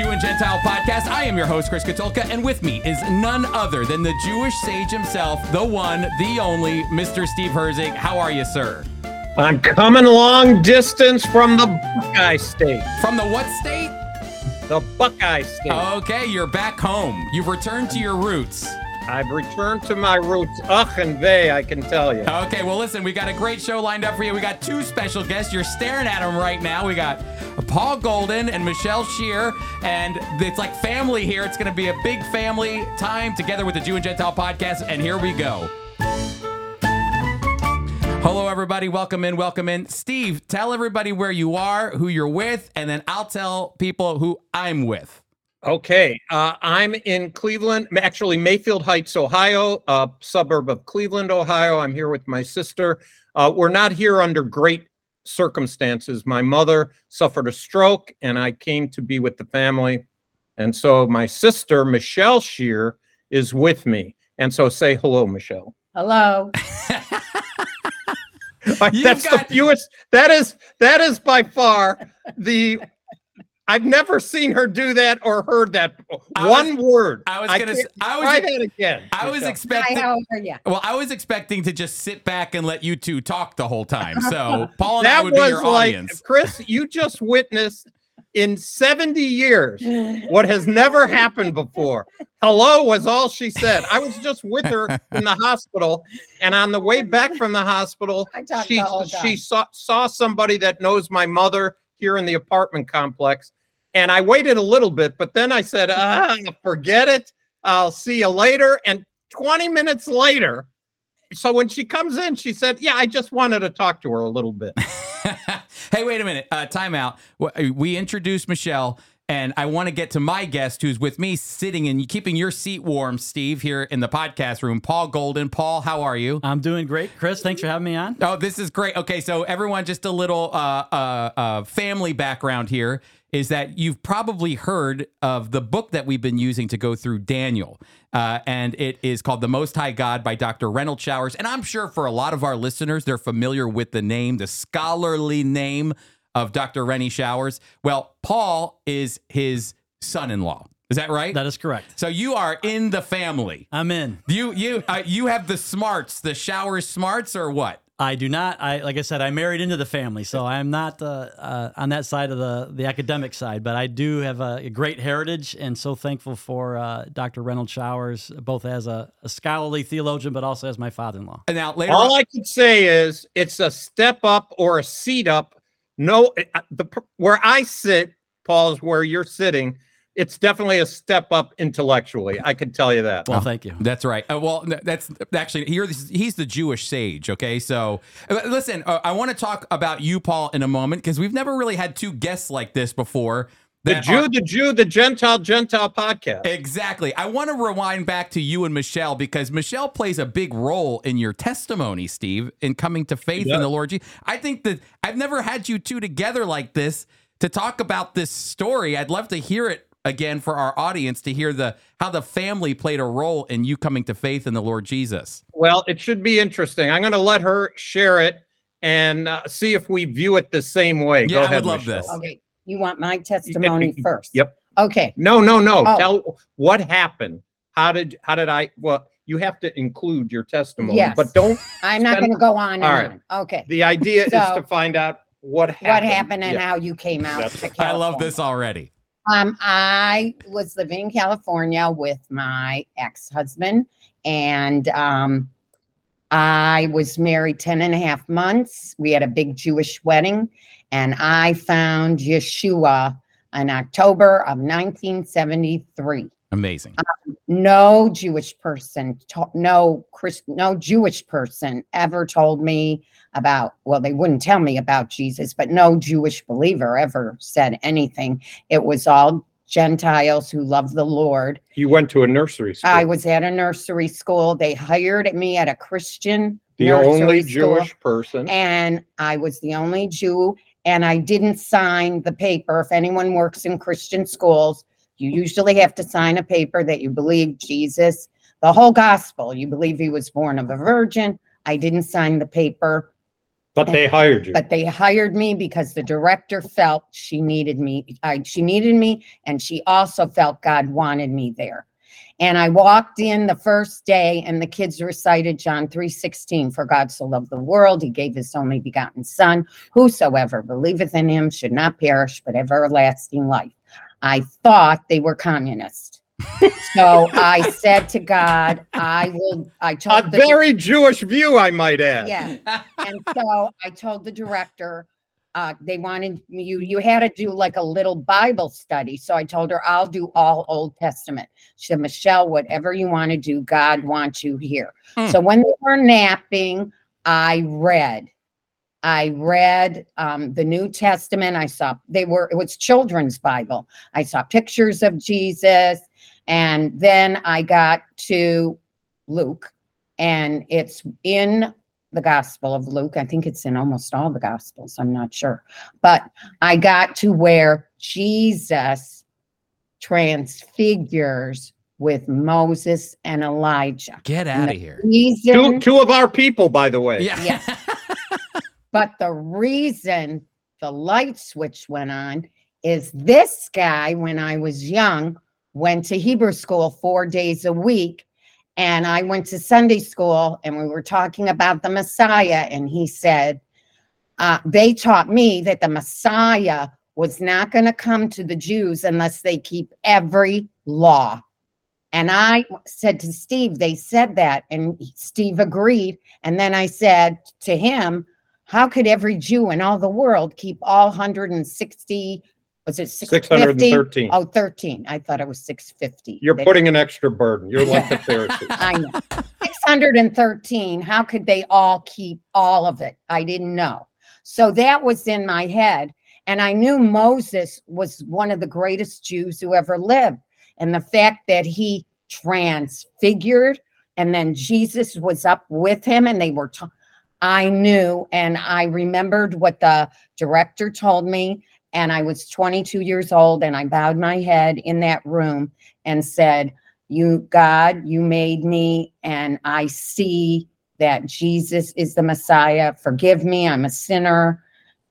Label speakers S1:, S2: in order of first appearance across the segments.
S1: Jew and Gentile podcast. I am your host, Chris Katulka, and with me is none other than the Jewish sage himself, the one, the only, Mr. Steve Herzig. How are you, sir?
S2: I'm coming long distance from the Buckeye State.
S1: From the what state?
S2: The Buckeye State.
S1: Okay, you're back home. You've returned to your roots.
S2: I've returned to my roots. Ach and vey, I can tell you.
S1: Okay, well, listen, we got a great show lined up for you. We got two special guests. You're staring at them right now. We got Paul Golden and Michelle Shear, and it's like family here. It's going to be a big family time together with the Jew and Gentile podcast, and here we go. Hello, everybody. Welcome in. Welcome in. Steve, tell everybody where you are, who you're with, and then I'll tell people who I'm with.
S2: Okay, uh, I'm in Cleveland, actually Mayfield Heights, Ohio, a suburb of Cleveland, Ohio. I'm here with my sister. Uh, we're not here under great circumstances. My mother suffered a stroke, and I came to be with the family. And so my sister, Michelle Shear, is with me. And so say hello, Michelle.
S3: Hello.
S2: That's
S1: got-
S2: the fewest. That is that is by far the. I've never seen her do that or heard that
S1: I
S2: one word.
S1: I was gonna
S2: can't-
S1: s- I was-
S2: try that again.
S1: I was
S2: Michelle.
S3: Hi,
S1: expecting.
S3: how are you?
S1: Well, I was expecting to just sit back and let you two talk the whole time. So Paul and I
S2: that
S1: would be your
S2: like
S1: audience.
S2: Chris. You just witnessed in 70 years what has never happened before. Hello was all she said. I was just with her in the hospital, and on the way back from the hospital, she
S3: the
S2: she saw saw somebody that knows my mother here in the apartment complex, and I waited a little bit, but then I said, "Ah, forget it. I'll see you later." And 20 minutes later, so when she comes in, she said, "Yeah, I just wanted to talk to her a little bit."
S1: hey, wait a minute. Uh, time out. We introduced Michelle, and I want to get to my guest who's with me sitting and keeping your seat warm, Steve, here in the podcast room. Paul Golden. Paul, how are you?
S4: I'm doing great, Chris. Thanks for having me on.
S1: Oh, this is great. Okay, so everyone, just a little uh, uh, uh, family background here is that you've probably heard of the book that we've been using to go through Daniel, uh, and it is called "The Most High God" by Dr. Renald Showers. And I'm sure for a lot of our listeners, they're familiar with the name, the scholarly name of Dr. Rennie Showers. Well, Paul is his son-in-law. Is that right?
S4: That is correct.
S1: so you are in the family.
S4: I'm in.
S1: You you uh, you have the smarts, the Showers smarts, or what?
S4: I do not. I like I said, I married into the family, so I'm not uh, uh, on that side of the the academic side. But I do have a, a great heritage, and so thankful for uh, Dr. Renald Showers, both as a, a scholarly theologian, but also as my father-in-law.
S1: And now later,
S2: All I can say is it's a step up or a seat up. No, uh, the where I sit, Paul, is where you're sitting. It's definitely a step up intellectually. I can tell you that.
S4: Well, thank you.
S1: That's right. Uh, well, that's actually here. He's the Jewish sage. Okay, so uh, listen. Uh, I want to talk about you, Paul, in a moment because we've never really had two guests like this before.
S2: the Jew,
S1: are-
S2: the Jew, the Gentile, Gentile podcast.
S1: Exactly. I want to rewind back to you and Michelle because Michelle plays a big role in your testimony, Steve, in coming to faith in the Lord. Je- I think that I've never had you two together like this to talk about this story. I'd love to hear it again for our audience to hear the how the family played a role in you coming to faith in the Lord Jesus.
S2: Well, it should be interesting. I'm going to let her share it and uh, see if we view it the same way.
S1: Yeah,
S2: Go
S1: I
S2: ahead,
S1: would love
S2: Michelle.
S1: this.
S3: Okay, you want my testimony first?
S2: Yep.
S3: Okay,
S2: No, no, no.
S3: Oh.
S2: Tell what happened. How did how did I? Well, you have to include your testimony,
S3: Yes.
S2: but don't.
S3: I'm not going to go on and
S2: All right.
S3: on. Okay,
S2: The idea is to find out what happened.
S3: what happened and
S2: Yeah.
S3: how you came out to
S1: I love this already.
S3: Um, I was living in California with my ex-husband, and um, I was married 10 and a half months. We had a big Jewish wedding, and I found Yeshua in October of 1973.
S1: Amazing.
S3: no Jewish person, to- no Christ, no Jewish person ever told me about. Well, they wouldn't tell me about Jesus, but no Jewish believer ever said anything. It was all Gentiles who love the Lord.
S2: You went to a nursery school.
S3: I was at a nursery school. They hired me at a Christian
S2: the
S3: nursery
S2: only
S3: school,
S2: Jewish person.
S3: and I was the only Jew. And I didn't sign the paper. If anyone works in Christian schools, you usually have to sign a paper that you believe Jesus, the whole gospel. You believe he was born of a virgin. I didn't sign the paper.
S2: But they hired you.
S3: but they hired me because the director felt she needed me. I, she needed me, and she also felt God wanted me there. And I walked in the first day, and the kids recited John three sixteen. For God so loved the world, He gave His only begotten Son. Whosoever believeth in Him should not perish, but have everlasting life. I thought they were communists. so I said to God, I will. I told the
S2: very Jewish view, I might add.
S3: yeah. And so I told the director, uh, they wanted you, you had to do like a little Bible study. So I told her, I'll do all Old Testament. She said, Michelle, whatever you want to do, God wants you here.
S1: Mm.
S3: So when they were napping, I read. I read um, the New Testament. I saw they were, it was children's Bible. I saw pictures of Jesus. And then I got to Luke, and it's in the Gospel of Luke. I think it's in almost all the Gospels. I'm not sure. But I got to where Jesus transfigures with Moses and Elijah.
S1: Get out of here.
S2: Two,
S3: Reason,
S2: two of our people, by the way.
S1: Yeah.
S3: Yeah. But the reason the light switch went on is this guy, when I was young, went to Hebrew school four days a week. And I went to Sunday school and we were talking about the Messiah. And he said, uh, they taught me that the Messiah was not going to come to the Jews unless they keep every law. And I said to Steve, they said that. And Steve agreed. And then I said to him, how could every Jew in all the world keep all 160? Was it 650?
S2: 613.
S3: Oh, 13. I thought it was 650.
S2: You're
S3: They-
S2: putting an extra burden. You're like the Pharisees.
S3: I know. 613. How could they all keep all of it? I didn't know. So that was in my head. And I knew Moses was one of the greatest Jews who ever lived. And the fact that he transfigured and then Jesus was up with him and they were, ta- I knew. And I remembered what the director told me. And I was 22 years old and I bowed my head in that room and said, you god you made me and i see that jesus is the messiah forgive me i'm a sinner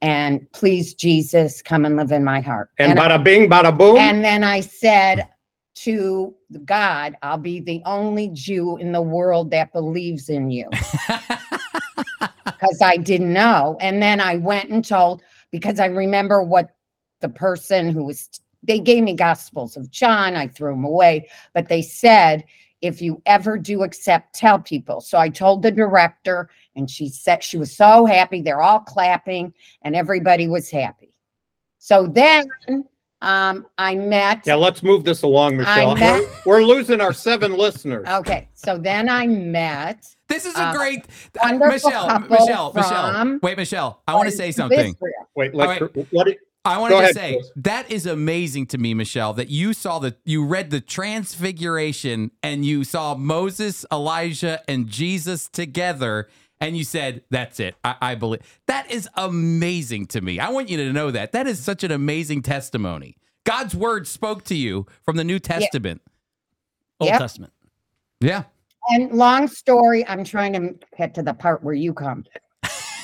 S3: and please jesus come and live in my heart
S2: And
S3: I-
S2: bada bing, bada boom.
S3: and then i said to god i'll be the only jew in the world that believes in you because I didn't know. And then I went and told because I remember what the person who was they gave me gospels of John, I threw them away, but they said if you ever do accept, tell people. So I told the director, and she said she was so happy. They're all clapping, and everybody was happy. So then um, I met.
S2: yeah, let's move this along, Michelle.
S3: met-
S2: We're, we're losing our seven listeners.
S3: Okay, so then I met
S1: This is a
S3: Uh,
S1: great
S3: wonderful
S1: Michelle.
S3: couple
S1: Michelle. Michelle. Wait, Michelle. I want to say something.
S3: Israel.
S2: Wait, let's,
S1: All
S2: what, do-
S1: I want
S2: Go
S1: to
S2: ahead,
S1: say
S2: Chris.
S1: that is amazing to me, Michelle, that you saw the you read the transfiguration and you saw Moses, Elijah, and Jesus together, and you said, That's it. I, I believe that is amazing to me. I want you to know that. That is such an amazing testimony. God's word spoke to you from the New Testament.
S4: Old
S3: Yep.
S4: Testament.
S1: Yeah.
S3: And long story, I'm trying to get to the part where you come.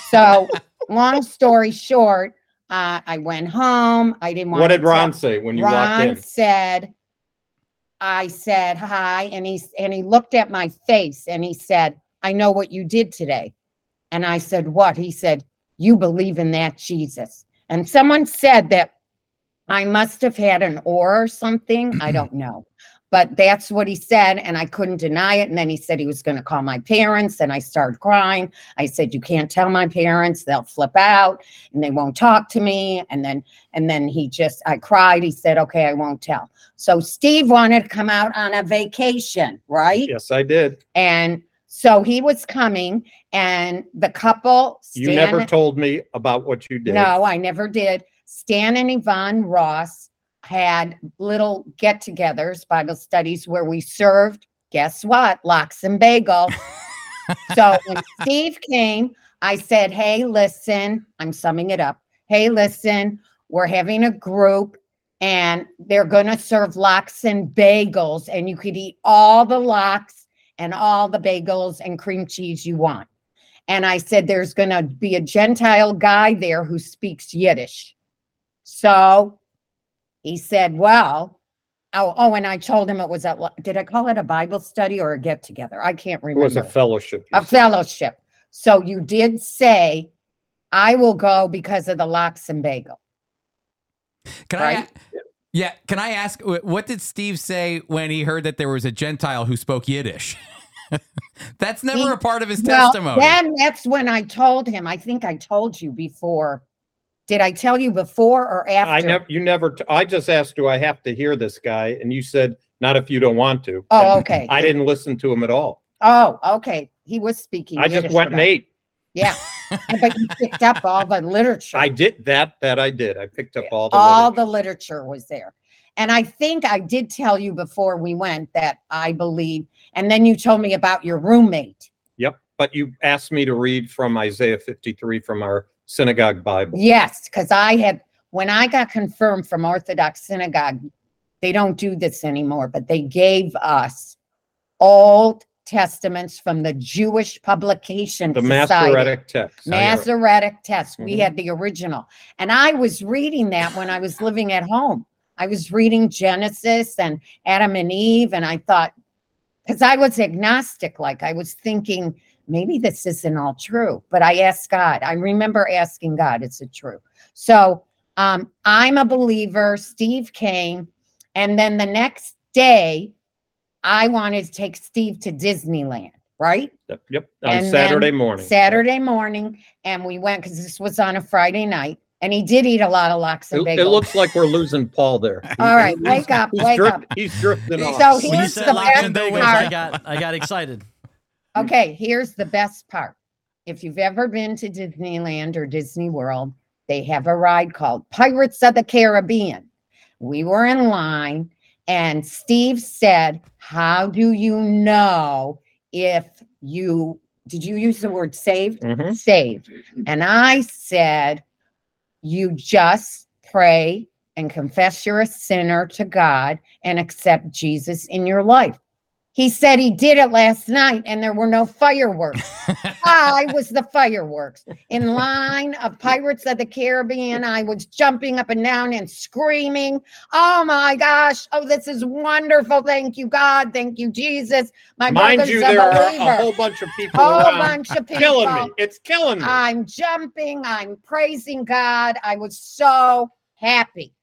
S3: So, long story short, uh, I went home. I didn't want.
S2: what did Ron
S3: tell-
S2: say when you walked
S3: Ron
S2: in?
S3: said, I said hi, and he and he looked at my face and he said, "I know what you did today." And I said, "What?" He said, "You believe in that Jesus." And someone said that I must have had an or or something. I don't know. But that's what he said, and I couldn't deny it. And then he said he was going to call my parents, and I started crying. I said, "You can't tell my parents; they'll flip out, and they won't talk to me." And then, and then he just, I cried. He said, "Okay, I won't tell." So Steve wanted to come out on a vacation, right?
S2: Yes, I did.
S3: And so he was coming, and the couple.
S2: You never told me about what you did.
S3: no, I never did. Stan and Yvonne Ross had little get togethers, Bible studies where we served, guess what? Lox and bagel. so when Steve came, I said, Hey, listen, I'm summing it up. Hey, listen, we're having a group and they're going to serve lox and bagels, and you could eat all the lox and all the bagels and cream cheese you want. And I said, there's going to be a Gentile guy there who speaks Yiddish. So he said, well, oh, oh, and I told him it was a, did I call it a Bible study or a get together? I can't remember.
S2: It was a fellowship.
S3: A
S2: said.
S3: fellowship. So you did say, I will go because of the lox and bagel.
S1: Can
S3: Right?
S1: I? Yeah. Can I ask what did Steve say when he heard that there was a Gentile who spoke Yiddish? That's never
S3: He-
S1: a part of his
S3: Well,
S1: testimony.
S3: then that's when I told him, I think I told you before. Did I tell you before or after?
S2: I never, you never, t- I just asked, do I have to hear this guy? And you said, not if you don't want to.
S3: Oh,
S2: And
S3: okay.
S2: I didn't listen to him at all.
S3: Oh, okay. He was speaking.
S2: I just went and ate.
S3: Yeah, but you picked up all the literature.
S2: I did that, that I did. I picked up all the.
S3: all
S2: literature.
S3: the literature was there. And I think I did tell you before we went that I believe, and then you told me about your roommate.
S2: Yep, but you asked me to read from Isaiah fifty-three from our synagogue Bible.
S3: Yes, because I had, when I got confirmed from Orthodox Synagogue, they don't do this anymore, but they gave us Old Testaments from the Jewish Publication
S2: The
S3: Society.
S2: Masoretic text.
S3: Masoretic text. We
S2: Mhm.
S3: had the original. And I was reading that when I was living at home. I was reading Genesis and Adam and Eve. And I thought, because I was agnostic, like I was thinking, maybe this isn't all true. But I asked God. I remember asking God, is it true? So um, I'm a believer. Steve came. And then the next day, I wanted to take Steve to Disneyland, right?
S2: Yep, Yep, on
S3: And
S2: Saturday morning.
S3: Saturday morning, and we went because this was on a Friday night, and he did eat a lot of lox
S2: It,
S3: and
S2: it
S3: bagels.
S2: looks like we're losing Paul there.
S3: All right, wake up,
S2: he's
S3: wake
S2: drift-
S3: up.
S2: He's drifting
S3: So
S2: off.
S3: he-
S4: When you
S3: Here's
S4: said
S3: the
S4: lox and
S3: best
S4: bagels,
S3: part.
S4: I got I got excited.
S3: okay, here's the best part. If you've ever been to Disneyland or Disney World, they have a ride called Pirates of the Caribbean. We were in line, and Steve said, How do you know if you did you use the word saved?
S2: Mhm.
S3: saved. And I said, You just pray and confess you're a sinner to God and accept Jesus in your life. He said he did it last night and there were no fireworks. I was the fireworks. In line of Pirates of the Caribbean, I was jumping up and down and screaming, Oh my gosh. Oh, this is wonderful. Thank you, God. Thank you, Jesus. My
S2: Mind you,
S3: a
S2: there are a whole bunch of people
S3: Whole
S2: around
S3: bunch of people.
S2: killing me. It's killing me.
S3: I'm jumping, I'm praising God. I was so happy.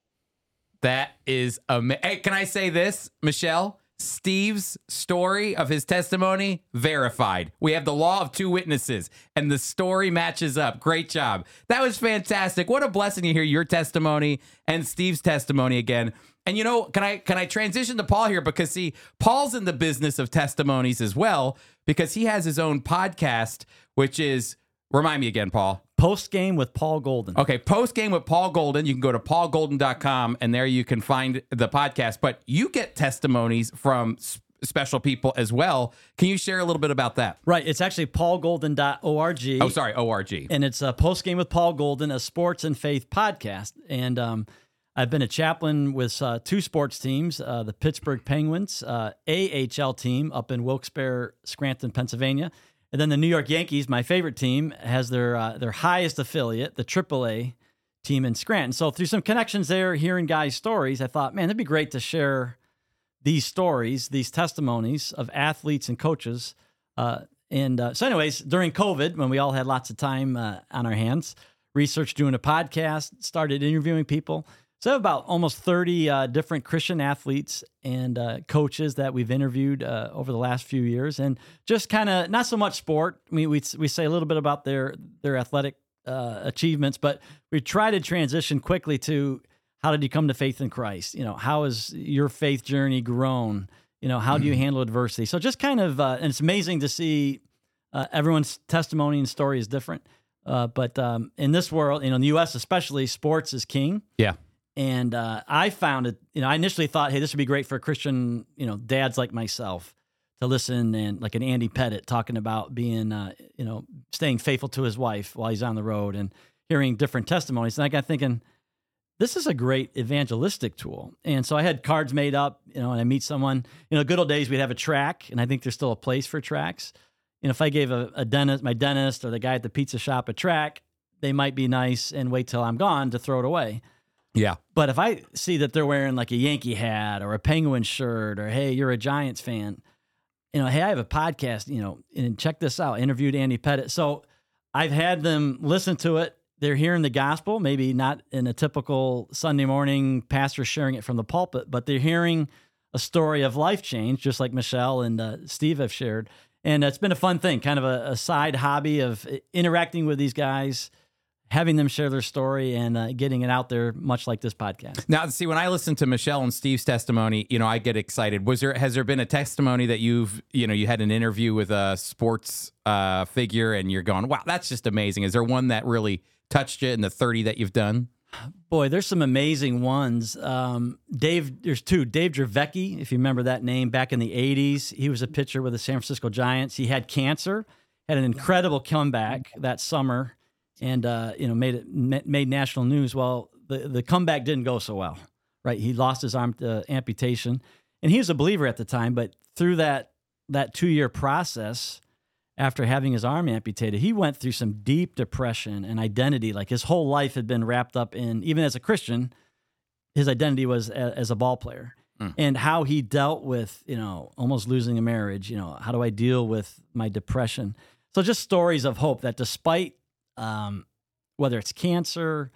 S1: That is amazing. Hey, can I say this, Michelle? Steve's story of his testimony verified. We have the law of two witnesses, and the story matches up. Great job. That was fantastic. What a blessing to hear your testimony and Steve's testimony again. And you know, can I can I transition to Paul here because see, Paul's in the business of testimonies as well because he has his own podcast, which is remind me again, Paul.
S4: Post game with Paul Golden.
S1: Okay, post game with Paul Golden. You can go to paulgolden.com and there you can find the podcast. But you get testimonies from special people as well. Can you share a little bit about that?
S4: Right. It's actually paulgolden.org.
S1: Oh, sorry, ORG.
S4: and it's a post game with Paul Golden, a sports and faith podcast. And um, I've been a chaplain with uh, two sports teams: uh, the Pittsburgh Penguins uh, AHL team up in Wilkes-Barre, Scranton, Pennsylvania, and then the New York Yankees, my favorite team, has their uh, their highest affiliate, the AAA team in Scranton. So through some connections there, hearing guys' stories, I thought, man, it'd be great to share these stories, these testimonies of athletes and coaches. Uh, and uh, so, anyways, during COVID, when we all had lots of time uh, on our hands, researched doing a podcast, started interviewing people. So, I have about almost 30 uh, different Christian athletes and uh, coaches that we've interviewed uh, over the last few years. And just kind of not so much sport. I mean, we, we say a little bit about their, their athletic uh, achievements, but we try to transition quickly to how did you come to faith in Christ? You know, how has your faith journey grown? You know, how do you handle adversity? So just kind of, uh, and it's amazing to see uh, everyone's testimony and story is different. Uh, but um, in this world, you know, in the U.S. especially, sports is king.
S1: Yeah.
S4: And uh, I found it. You know, I initially thought, hey, this would be great for Christian, you know, dads like myself to listen and like an Andy Pettitte talking about being, uh, you know, staying faithful to his wife while he's on the road and hearing different testimonies. And I got thinking, this is a great evangelistic tool. And so I had cards made up, you know, and I meet someone, you know, good old days, we'd have a track, and I think there's still a place for tracks. you know, if I gave a, a dentist, my dentist, or the guy at the pizza shop a track, they might be nice and wait till I'm gone to throw it away.
S1: Yeah.
S4: But if I see that they're wearing like a Yankee hat or a Penguin shirt, or hey, you're a Giants fan, you know, hey, I have a podcast, you know, and check this out. Interviewed Andy Pettitte. So I've had them listen to it. They're hearing the gospel, maybe not in a typical Sunday morning pastor sharing it from the pulpit, but they're hearing a story of life change, just like Michelle and uh, Steve have shared. And it's been a fun thing, kind of a, a side hobby of interacting with these guys having them share their story and uh, getting it out there, much like this podcast.
S1: Now, see, when I listen to Michelle and Steve's testimony, you know, I get excited. Was there has there been a testimony that you've, you know, you had an interview with a sports uh, figure and you're going, wow, that's just amazing. Is there one that really touched you in the 30 that you've done?
S4: Boy, there's some amazing ones. Um, Dave, there's two. Dave Dravecky, if you remember that name, back in the 80s, he was a pitcher with the San Francisco Giants. He had cancer, had an incredible comeback that summer and uh, you know made it made national news. Well, the the comeback didn't go so well, right? He lost his arm to amputation, and he was a believer at the time. But through that that two year process, after having his arm amputated, he went through some deep depression and identity. Like his whole life had been wrapped up in, even as a Christian, his identity was a, as a ball player. Mm. And how he dealt with, you know, almost losing a marriage. You know, how do I deal with my depression? So just stories of hope that despite um, whether it's cancer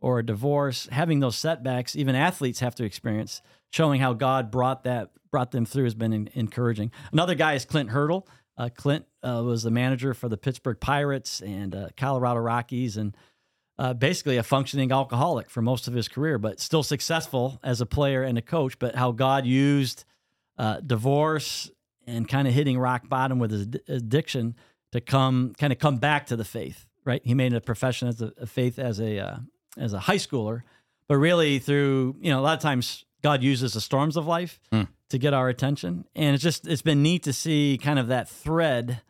S4: or a divorce, having those setbacks, even athletes have to experience, showing how God brought that brought them through has been in, encouraging. Another guy is Clint Hurdle. Uh, Clint uh, was the manager for the Pittsburgh Pirates and uh, Colorado Rockies, and uh, basically a functioning alcoholic for most of his career, but still successful as a player and a coach. But how God used uh, divorce and kind of hitting rock bottom with his addiction to come kind of come back to the faith right? He made a profession as a, a faith as a uh, as a high schooler, but really through you know a lot of times God uses the storms of life mm. to get our attention, and it's just it's been neat to see kind of that thread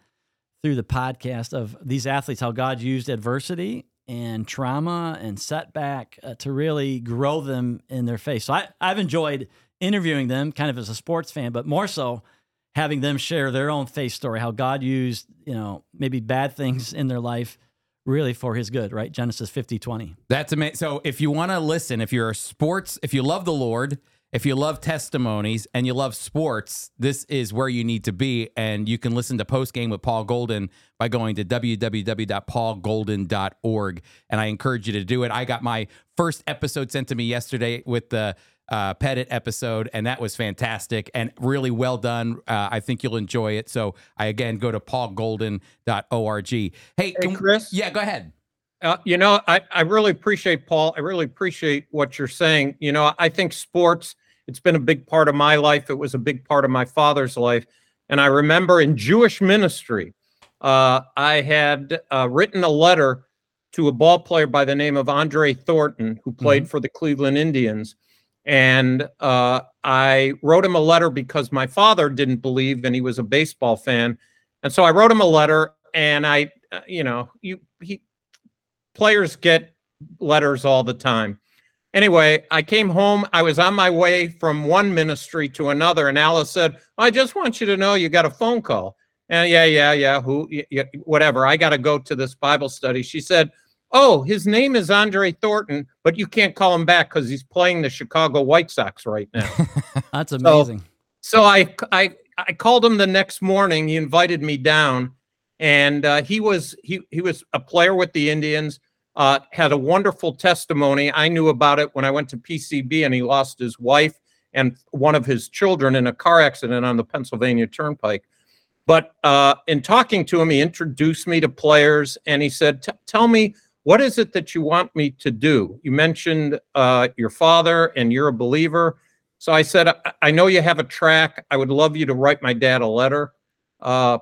S4: through the podcast of these athletes how God used adversity and trauma and setback uh, to really grow them in their faith. So I, I've enjoyed interviewing them kind of as a sports fan, but more so having them share their own faith story, how God used, you know, maybe bad things in their life really for his good, right? Genesis 50, 20.
S1: That's amazing. So if you want to listen, if you're a sports, if you love the Lord, if you love testimonies and you love sports, this is where you need to be. And you can listen to Post Game with Paul Golden by going to www.paulgolden.org. And I encourage you to do it. I got my first episode sent to me yesterday with the uh, Pettitte episode, and that was fantastic and really well done. Uh, I think you'll enjoy it. So I again go to paulgolden.org. Hey,
S2: hey can, Chris.
S1: Yeah, go ahead.
S2: Uh, you know, I, I really appreciate Paul. I really appreciate what you're saying. You know, I think sports, it's been a big part of my life. It was a big part of my father's life. And I remember in Jewish ministry, uh, I had uh, written a letter to a ball player by the name of Andre Thornton, who played mm-hmm. for the Cleveland Indians. And uh, I wrote him a letter because my father didn't believe, and he was a baseball fan. And so I wrote him a letter, and I, uh, you know, you he players get letters all the time. Anyway, I came home. I was on my way from one ministry to another, and Alice said, "I just want you to know you got a phone call." And yeah, yeah, yeah. Who, yeah, whatever. I got to go to this Bible study. She said, oh, his name is Andre Thornton, but you can't call him back because he's playing the Chicago White Sox right now.
S4: That's amazing.
S2: So, so, I, I, I called him the next morning. He invited me down, and uh, he was he he was a player with the Indians. Uh, had a wonderful testimony. I knew about it when I went to PCB, and he lost his wife and one of his children in a car accident on the Pennsylvania Turnpike. But uh, in talking to him, he introduced me to players, and he said, "Tell me." What is it that you want me to do? You mentioned uh, your father and you're a believer. So I said, I, I know you have a track. I would love you to write my dad a letter. Uh,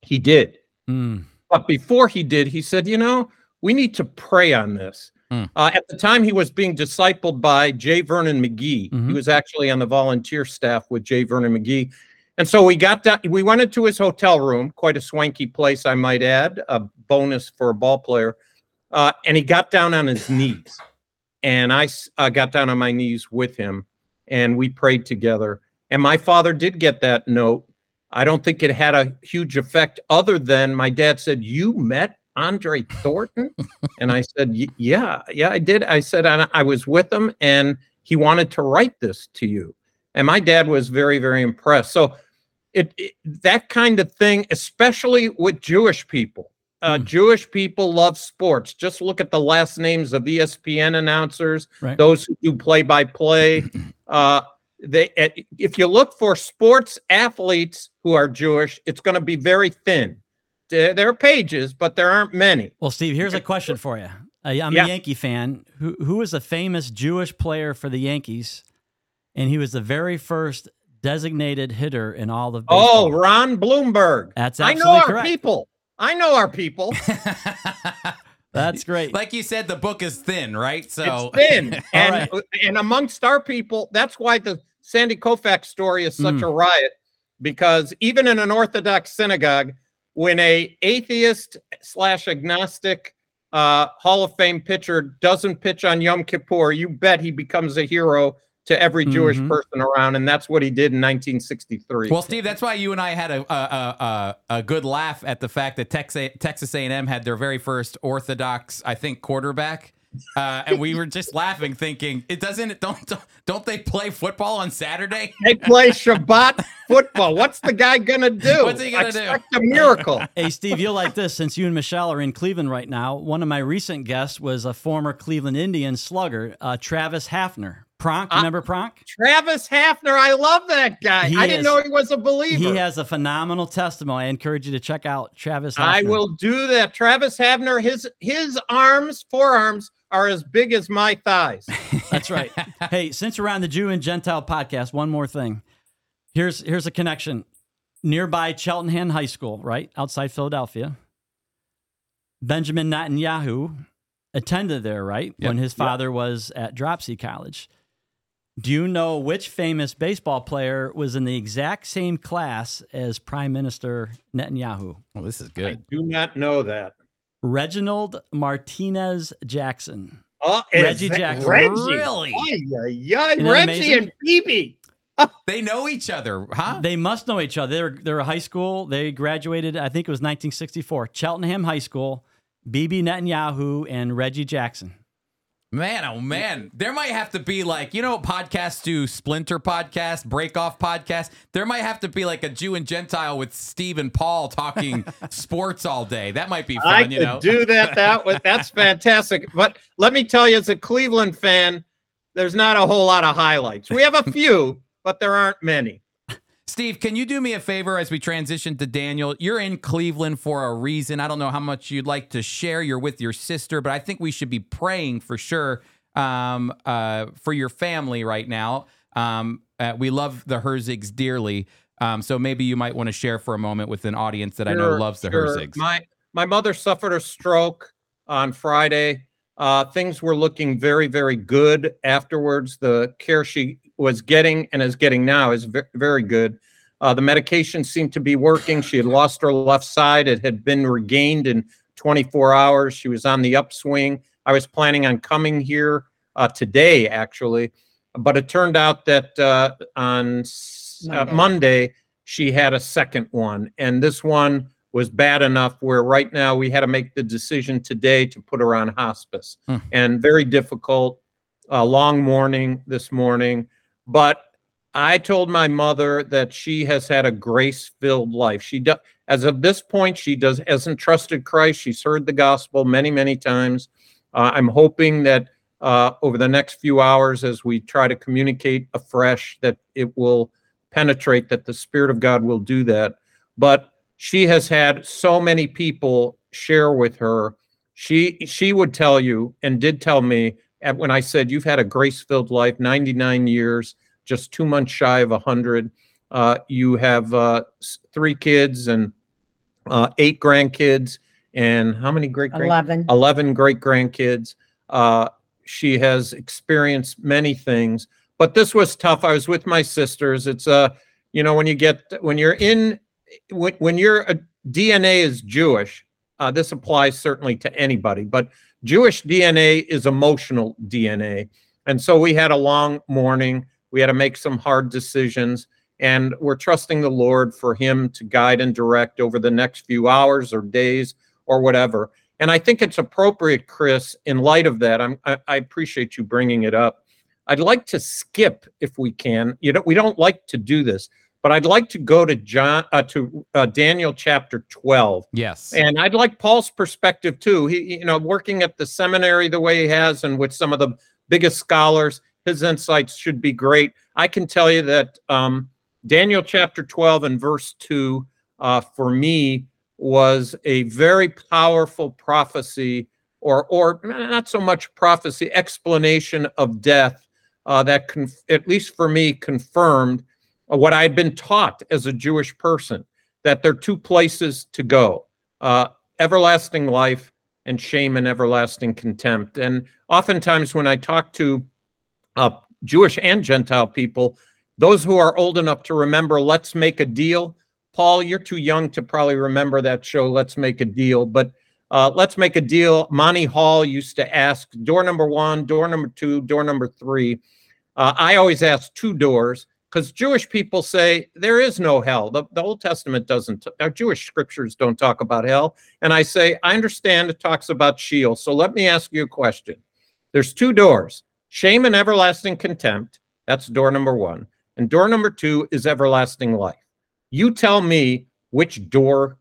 S2: he did. Mm. But before he did, he said, you know, we need to pray on this. Mm. Uh, at the time, he was being discipled by J. Vernon McGee. Mm-hmm. He was actually on the volunteer staff with J. Vernon McGee. And so we got down, we went into his hotel room, quite a swanky place, I might add, a bonus for a ball player. Uh, and he got down on his knees. And I uh, got down on my knees with him and we prayed together. And my father did get that note. I don't think it had a huge effect other than my dad said, You met Andre Thornton? and I said, Yeah, yeah, I did. I said, I, I was with him and he wanted to write this to you. And my dad was very, very impressed. So it, it that kind of thing, especially with Jewish people. Uh,
S4: Mm.
S2: Jewish people love sports. Just look at the last names of ESPN announcers,
S4: Right.
S2: those who do play by play. Uh, they, if you look for sports athletes who are Jewish, it's going to be very thin. There, are pages, but there aren't many.
S4: Well, Steve, here's a question for you. Uh, I'm
S2: Yeah.
S4: a Yankee fan. Who who was a famous Jewish player for the Yankees? And he was the very first designated hitter in all of
S2: Oh. Ron Blomberg.
S4: That's absolutely correct.
S2: I know our
S4: correct.
S2: people. I know our people.
S4: That's great.
S1: like you said, the book is thin, right? So
S2: It's thin. and,
S4: right.
S2: and amongst our people, that's why the Sandy Koufax story is such
S4: Mm.
S2: a riot, because even in an Orthodox synagogue, when a atheist slash agnostic uh, Hall of Fame pitcher doesn't pitch on Yom Kippur, you bet he becomes a hero to every Jewish
S4: Mhm.
S2: person around, and that's what he did in 1963.
S1: Well, Steve, that's why you and I had a a, a, a, a good laugh at the fact that Texas Texas A&M had their very first Orthodox, I think, quarterback, uh, and we were just laughing, thinking it doesn't don't don't- don't they play football on Saturday?
S2: they play Shabbat football. What's the guy gonna do?
S1: What's he gonna do?
S2: A miracle.
S4: Hey, Steve, you'll like this since you and Michelle are in Cleveland right now. One of my recent guests was a former Cleveland Indian slugger, uh, Travis Hafner. Pronk, remember Pronk?
S2: Travis Hafner, I love that guy.
S4: He
S2: I didn't
S4: is-
S2: know he was a believer.
S4: He has a phenomenal testimony. I encourage you to check out Travis Hafner.
S2: I will do that. Travis Hafner, his his arms, forearms are as big as my thighs.
S4: That's right. hey, since we're on the Jew and Gentile podcast, one more thing. Here's here's a connection. Nearby Cheltenham High School, right outside Philadelphia. Benjamin Netanyahu attended there, right?
S1: Yep.
S4: When his father was at Dropsie College. Do you know which famous baseball player was in the exact same class as Prime Minister Netanyahu?
S1: Well, this is good.
S2: I do not know that.
S4: Reginald Martinez Jackson.
S2: Oh,
S4: Reggie Jackson.
S2: Reggie.
S1: Really?
S2: Ay, ay, ay, Reggie
S4: amazing?
S2: and Phoebe.
S1: They know each other, huh?
S4: They must know each other. They're they're a high school. They graduated, I think it was 1964, Cheltenham High School. Bibi Netanyahu and Reggie Jackson.
S1: Man, oh man, there might have to be like you know what podcasts do splinter podcast, break off podcast. There might have to be like a Jew and Gentile with Steve and Paul talking sports all day. That might be fun,
S2: I
S1: you
S2: could
S1: know.
S2: do that. That was that's fantastic. But let me tell you, as a Cleveland fan, there's not a whole lot of highlights. We have a few, but there aren't many.
S1: Steve, can you do me a favor as we transition to Daniel? You're in Cleveland for a reason. I don't know how much you'd like to share. You're with your sister, but I think we should be praying for sure um, uh, for your family right now. Um, uh, we love the Herzigs dearly. Um, so maybe you might want to share for a moment with an audience that I know loves the
S2: sure.
S1: Herzigs.
S2: My my mother suffered a stroke on Friday. Uh, things were looking very, very good afterwards. The care she was getting and is getting now is ve- very good. Uh, the medication seemed to be working. She had lost her left side. It had been regained in 24 hours. She was on the upswing. I was planning on coming here uh, today, actually, but it turned out that uh, on uh,
S3: Monday.
S2: Monday she had a second one, and this one was bad enough where right now we had to make the decision today to put her on hospice,
S1: Hmm.
S2: and very difficult. A long morning this morning, but I told my mother that she has had a grace-filled life. She does, as of this point, she does hasn't trusted Christ. She's heard the gospel many, many times. Uh, I'm hoping that uh, over the next few hours, as we try to communicate afresh, that it will penetrate. That the Spirit of God will do that. But she has had so many people share with her. She she would tell you and did tell me at, when I said you've had a grace-filled life, 99 years just two months shy of 100. Uh, you have uh, three kids and uh, eight grandkids. And how many great grand?
S3: 11.
S2: 11 great grandkids. Uh, she has experienced many things, but this was tough. I was with my sisters. It's uh, you know, when you get when you're in when when your uh, DNA is Jewish, uh, this applies certainly to anybody, but Jewish DNA is emotional DNA, and so we had a long morning. We had to make some hard decisions, And we're trusting the Lord for Him to guide and direct over the next few hours or days or whatever. And I think it's appropriate, Chris, in light of that. I'm, I, I appreciate you bringing it up. I'd like to skip, if we can. You know, we don't like to do this, but I'd like to go to John uh, to uh, Daniel chapter 12.
S1: Yes.
S2: And I'd like Paul's perspective too. He, you know, working at the seminary the way he has, and with some of the biggest scholars, his insights should be great. I can tell you that um, Daniel chapter 12 and verse 2 uh, for me was a very powerful prophecy, or or not so much prophecy, explanation of death uh, that, conf- at least for me, confirmed what I had been taught as a Jewish person that there are two places to go uh, everlasting life and shame and everlasting contempt. And oftentimes, when I talk to uh, Jewish and Gentile people, those who are old enough to remember, let's make a deal. Paul, you're too young to probably remember that show, Let's Make a Deal. But uh, let's make a deal. Monty Hall used to ask door number one, door number two, door number three. Uh, I always ask two doors because Jewish people say there is no hell. The, the Old Testament doesn't, our uh, Jewish scriptures don't talk about hell. And I say, I understand it talks about Sheol. So let me ask you a question. There's two doors shame and everlasting contempt. That's door number one. And door number two is everlasting life. You tell me which door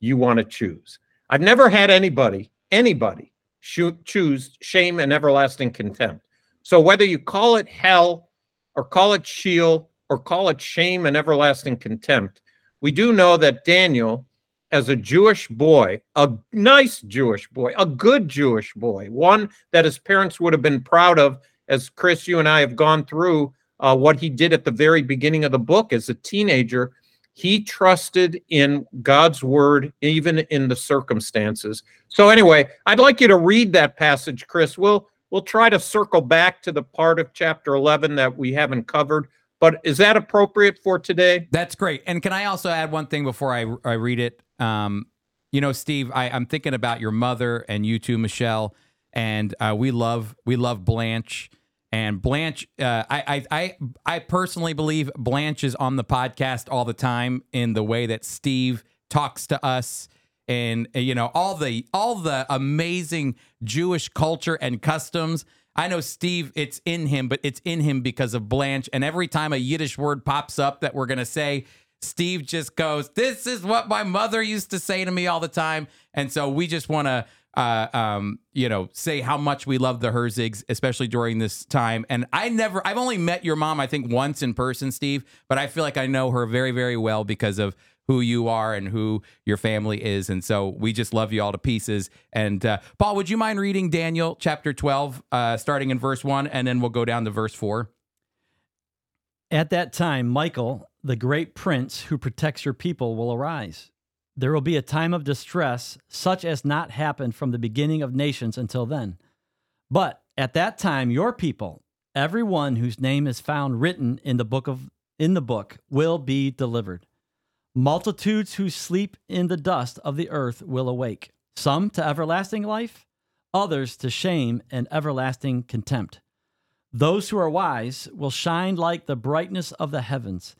S2: you want to choose. I've never had anybody, anybody choose shame and everlasting contempt. So whether you call it hell or call it Sheol or call it shame and everlasting contempt, we do know that Daniel, as a Jewish boy, a nice Jewish boy, a good Jewish boy, one that his parents would have been proud of, as Chris, you and I have gone through uh, what he did at the very beginning of the book as a teenager. He trusted in God's word, even in the circumstances. So, anyway, I'd like you to read that passage, Chris. We'll we'll try to circle back to the part of chapter 11 that we haven't covered. But is that appropriate for today?
S1: That's great. And can I also add one thing before I, I read it? Um, you know, Steve, I, I'm thinking about your mother and you too, Michelle, and uh, we love we love Blanche. And Blanche, uh, I, I, I, I personally believe Blanche is on the podcast all the time in the way that Steve talks to us, and you know all the all the amazing Jewish culture and customs. I know Steve, it's in him, but it's in him because of Blanche. And every time a Yiddish word pops up that we're gonna say, Steve just goes, "This is what my mother used to say to me all the time." And so we just want to uh, um, you know, say how much we love the Herzigs, especially during this time. And I never, I've only met your mom, I think, once in person, Steve, but I feel like I know her very, very well because of who you are and who your family is. And so we just love you all to pieces. And uh, Paul, would you mind reading Daniel chapter 12, uh, starting in verse 1, and then we'll go down to verse 4?
S4: At that time, Michael, the great prince who protects your people, will arise there will be a time of distress, such as not happened from the beginning of nations until then. But at that time, your people, everyone whose name is found written in the book of in the book, will be delivered. Multitudes who sleep in the dust of the earth will awake, some to everlasting life, others to shame and everlasting contempt. Those who are wise will shine like the brightness of the heavens,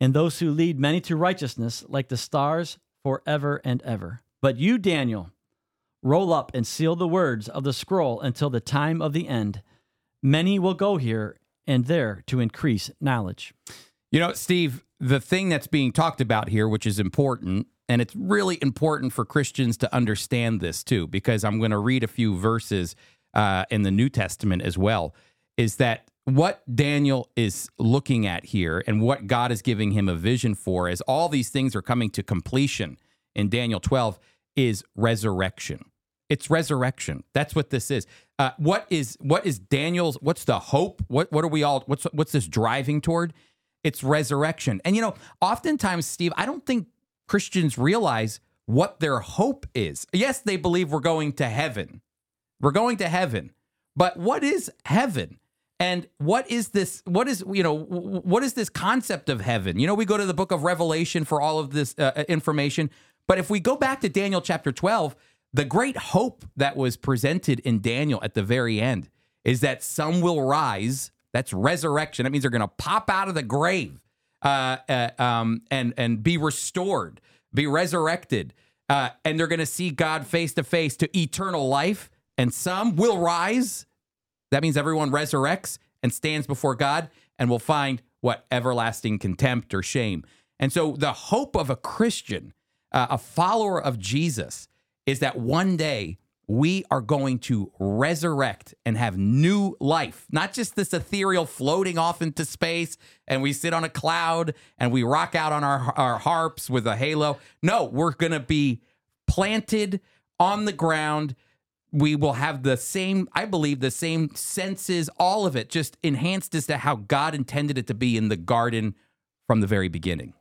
S4: and those who lead many to righteousness like the stars forever and ever. But you, Daniel, roll up and seal the words of the scroll until the time of the end. Many will go here and there to increase knowledge.
S1: You know, Steve, the thing that's being talked about here, which is important, and it's really important for Christians to understand this too, because I'm going to read a few verses uh, in the New Testament as well, is that what Daniel is looking at here and what God is giving him a vision for as all these things are coming to completion in Daniel 12 is resurrection. It's resurrection. That's what this is. Uh, what is what is Daniel's? What's the hope? What what are we all? What's what's this driving toward? It's resurrection. And you know, oftentimes, Steve, I don't think Christians realize what their hope is. Yes, they believe we're going to heaven. We're going to heaven. But what is heaven? And what is this? What is, you know, what is this concept of heaven? You know, we go to the book of Revelation for all of this uh, uh, information. But if we go back to Daniel chapter 12, the great hope that was presented in Daniel at the very end is that some will rise. That's resurrection. That means they're going to pop out of the grave. uh, uh, um, and and be restored, be resurrected, uh, and they're going to see God face to face to eternal life. And some will rise. That means everyone resurrects and stands before God and will find what everlasting contempt or shame. And so the hope of a Christian, uh, a follower of Jesus, is that one day we are going to resurrect and have new life, not just this ethereal floating off into space and we sit on a cloud and we rock out on our, our harps with a halo. No, we're going to be planted on the ground. We will have the same, I believe, the same senses, all of it just enhanced as to how God intended it to be in the garden from the very beginning.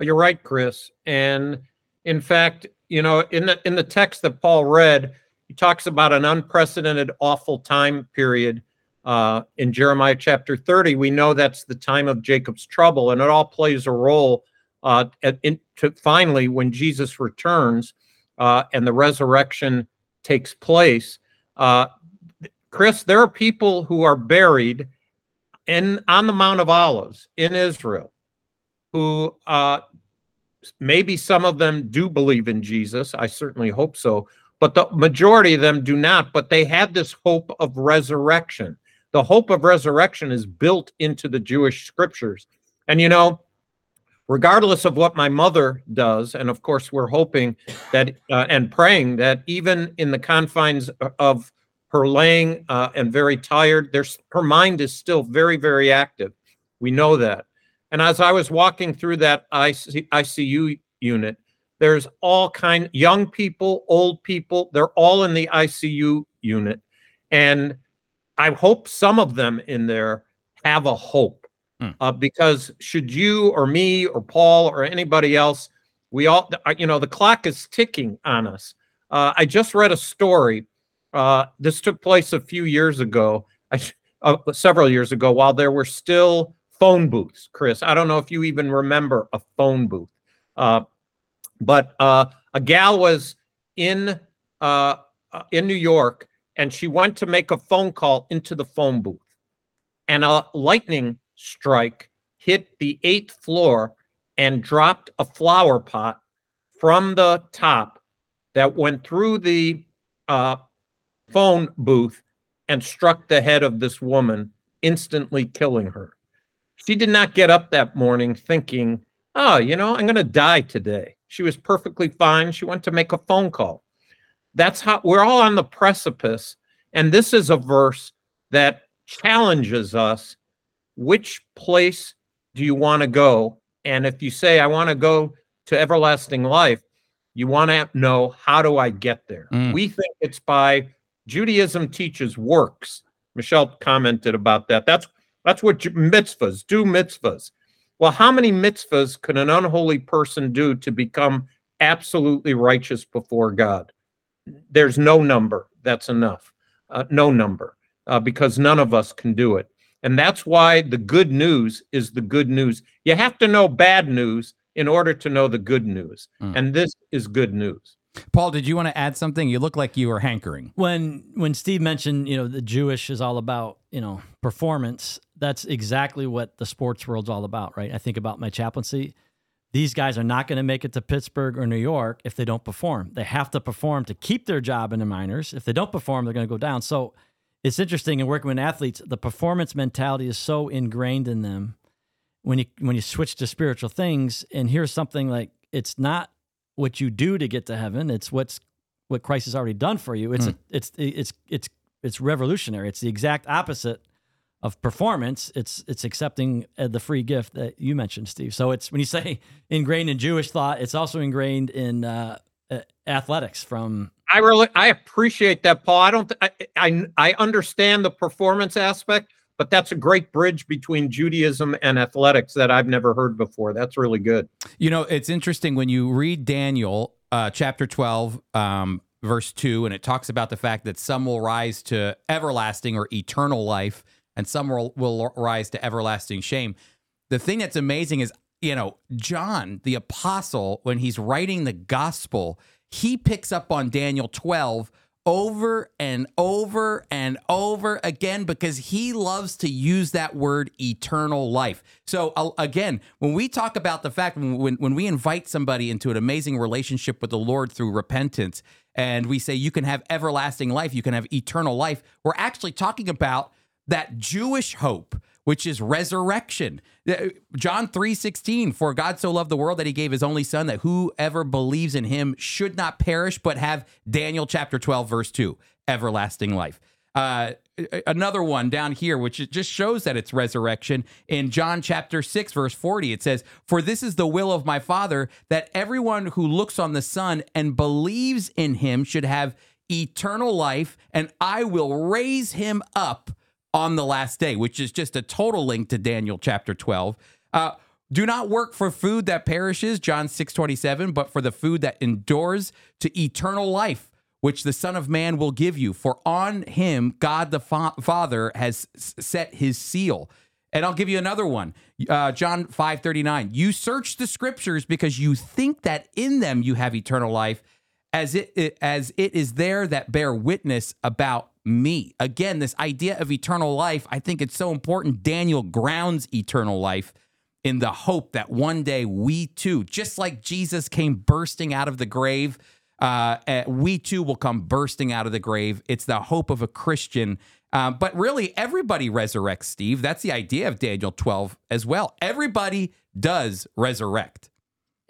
S2: You're right, Chris. And in fact, you know, in the in the text that Paul read, he talks about an unprecedented, awful time period uh, in Jeremiah chapter 30. We know that's the time of Jacob's trouble, and it all plays a role uh, at, in, to finally when Jesus returns uh, and the resurrection takes place. Uh, Chris, there are people who are buried in on the Mount of Olives in Israel who uh, maybe some of them do believe in Jesus. I certainly hope so but the majority of them do not. But they have this hope of resurrection. The hope of resurrection is built into the Jewish scriptures. And you know, regardless of what my mother does, and of course, we're hoping that uh, and praying that even in the confines of her laying uh, and very tired, there's her mind is still very, very active. We know that. And as I was walking through that ICU unit, there's all kind young people, old people, they're all in the ICU unit. And I hope some of them in there have a hope. Hmm. Uh, because should you or me or Paul or anybody else, we all, uh, you know, the clock is ticking on us. Uh, I just read a story. Uh, this took place a few years ago, I, uh, several years ago, while there were still phone booths. Chris, I don't know if you even remember a phone booth. But uh, a gal was in uh, uh, in New York, and she went to make a phone call into the phone booth, and a lightning strike hit the eighth floor and dropped a flower pot from the top that went through the uh, phone booth and struck the head of this woman, instantly killing her. She did not get up that morning thinking, oh, you know, I'm going to die today. She was perfectly fine. She went to make a phone call. That's how we're all on the precipice. And this is a verse that challenges us. Which place do you want to go? And if you say, I want to go to everlasting life, you want to know, how do I get there? Mm. We think it's by Judaism teaches works. Michelle commented about that. That's that's what mitzvahs do mitzvahs. Well, how many mitzvahs can an unholy person do to become absolutely righteous before God? There's no number. That's enough. Uh, no number, uh, because none of us can do it. And that's why the good news is the good news. You have to know bad news in order to know the good news. Mm. And this is good news.
S1: Paul, did you want to add something? You look like you were hankering.
S4: When when Steve mentioned, you know, the Jewish is all about, you know, performance, that's exactly what the sports world's all about, right? I think about my chaplaincy. These guys are not going to make it to Pittsburgh or New York if they don't perform. They have to perform to keep their job in the minors. If they don't perform, they're going to go down. So it's interesting in working with athletes, the performance mentality is so ingrained in them when you when you switch to spiritual things and here's something like it's not what you do to get to heaven. It's what's what Christ has already done for you. It's mm. a, it's it's it's it's revolutionary. It's the exact opposite of performance. It's it's accepting uh, the free gift that you mentioned, Steve. So it's when you say ingrained in Jewish thought, it's also ingrained in uh, uh, athletics. From
S2: I really I appreciate that, Paul. I don't I, I I understand the performance aspect, but that's a great bridge between Judaism and athletics that I've never heard before. That's really good.
S1: You know, it's interesting when you read Daniel uh, chapter 12, um, verse 2, and it talks about the fact that some will rise to everlasting or eternal life, and some will, will rise to everlasting shame. The thing that's amazing is, you know, John, the apostle, when he's writing the gospel, he picks up on Daniel 12 over and over and over again because he loves to use that word eternal life. So, again, when we talk about the fact when, when we invite somebody into an amazing relationship with the Lord through repentance, and we say you can have everlasting life, you can have eternal life, we're actually talking about that Jewish hope which is resurrection. Uh, John 3:16 for God so loved the world that he gave his only son that whoever believes in him should not perish but have Daniel chapter 12 verse 2 everlasting life. Uh, another one down here which just shows that it's resurrection in John chapter 6 verse 40 it says for this is the will of my father that everyone who looks on the son and believes in him should have eternal life and I will raise him up on the last day, which is just a total link to Daniel chapter 12. Uh, do not work for food that perishes, John 6 27, but for the food that endures to eternal life, which the Son of Man will give you. For on him God the fa- Father has set his seal. And I'll give you another one. Uh, John 5 39. You search the scriptures because you think that in them you have eternal life, as it as it is there that bear witness about me. Again, this idea of eternal life, I think it's so important. Daniel grounds eternal life in the hope that one day we too, just like Jesus came bursting out of the grave, uh, eh, we too will come bursting out of the grave. It's the hope of a Christian. Um, but really, everybody resurrects, Steve. That's the idea of Daniel 12 as well. Everybody does resurrect.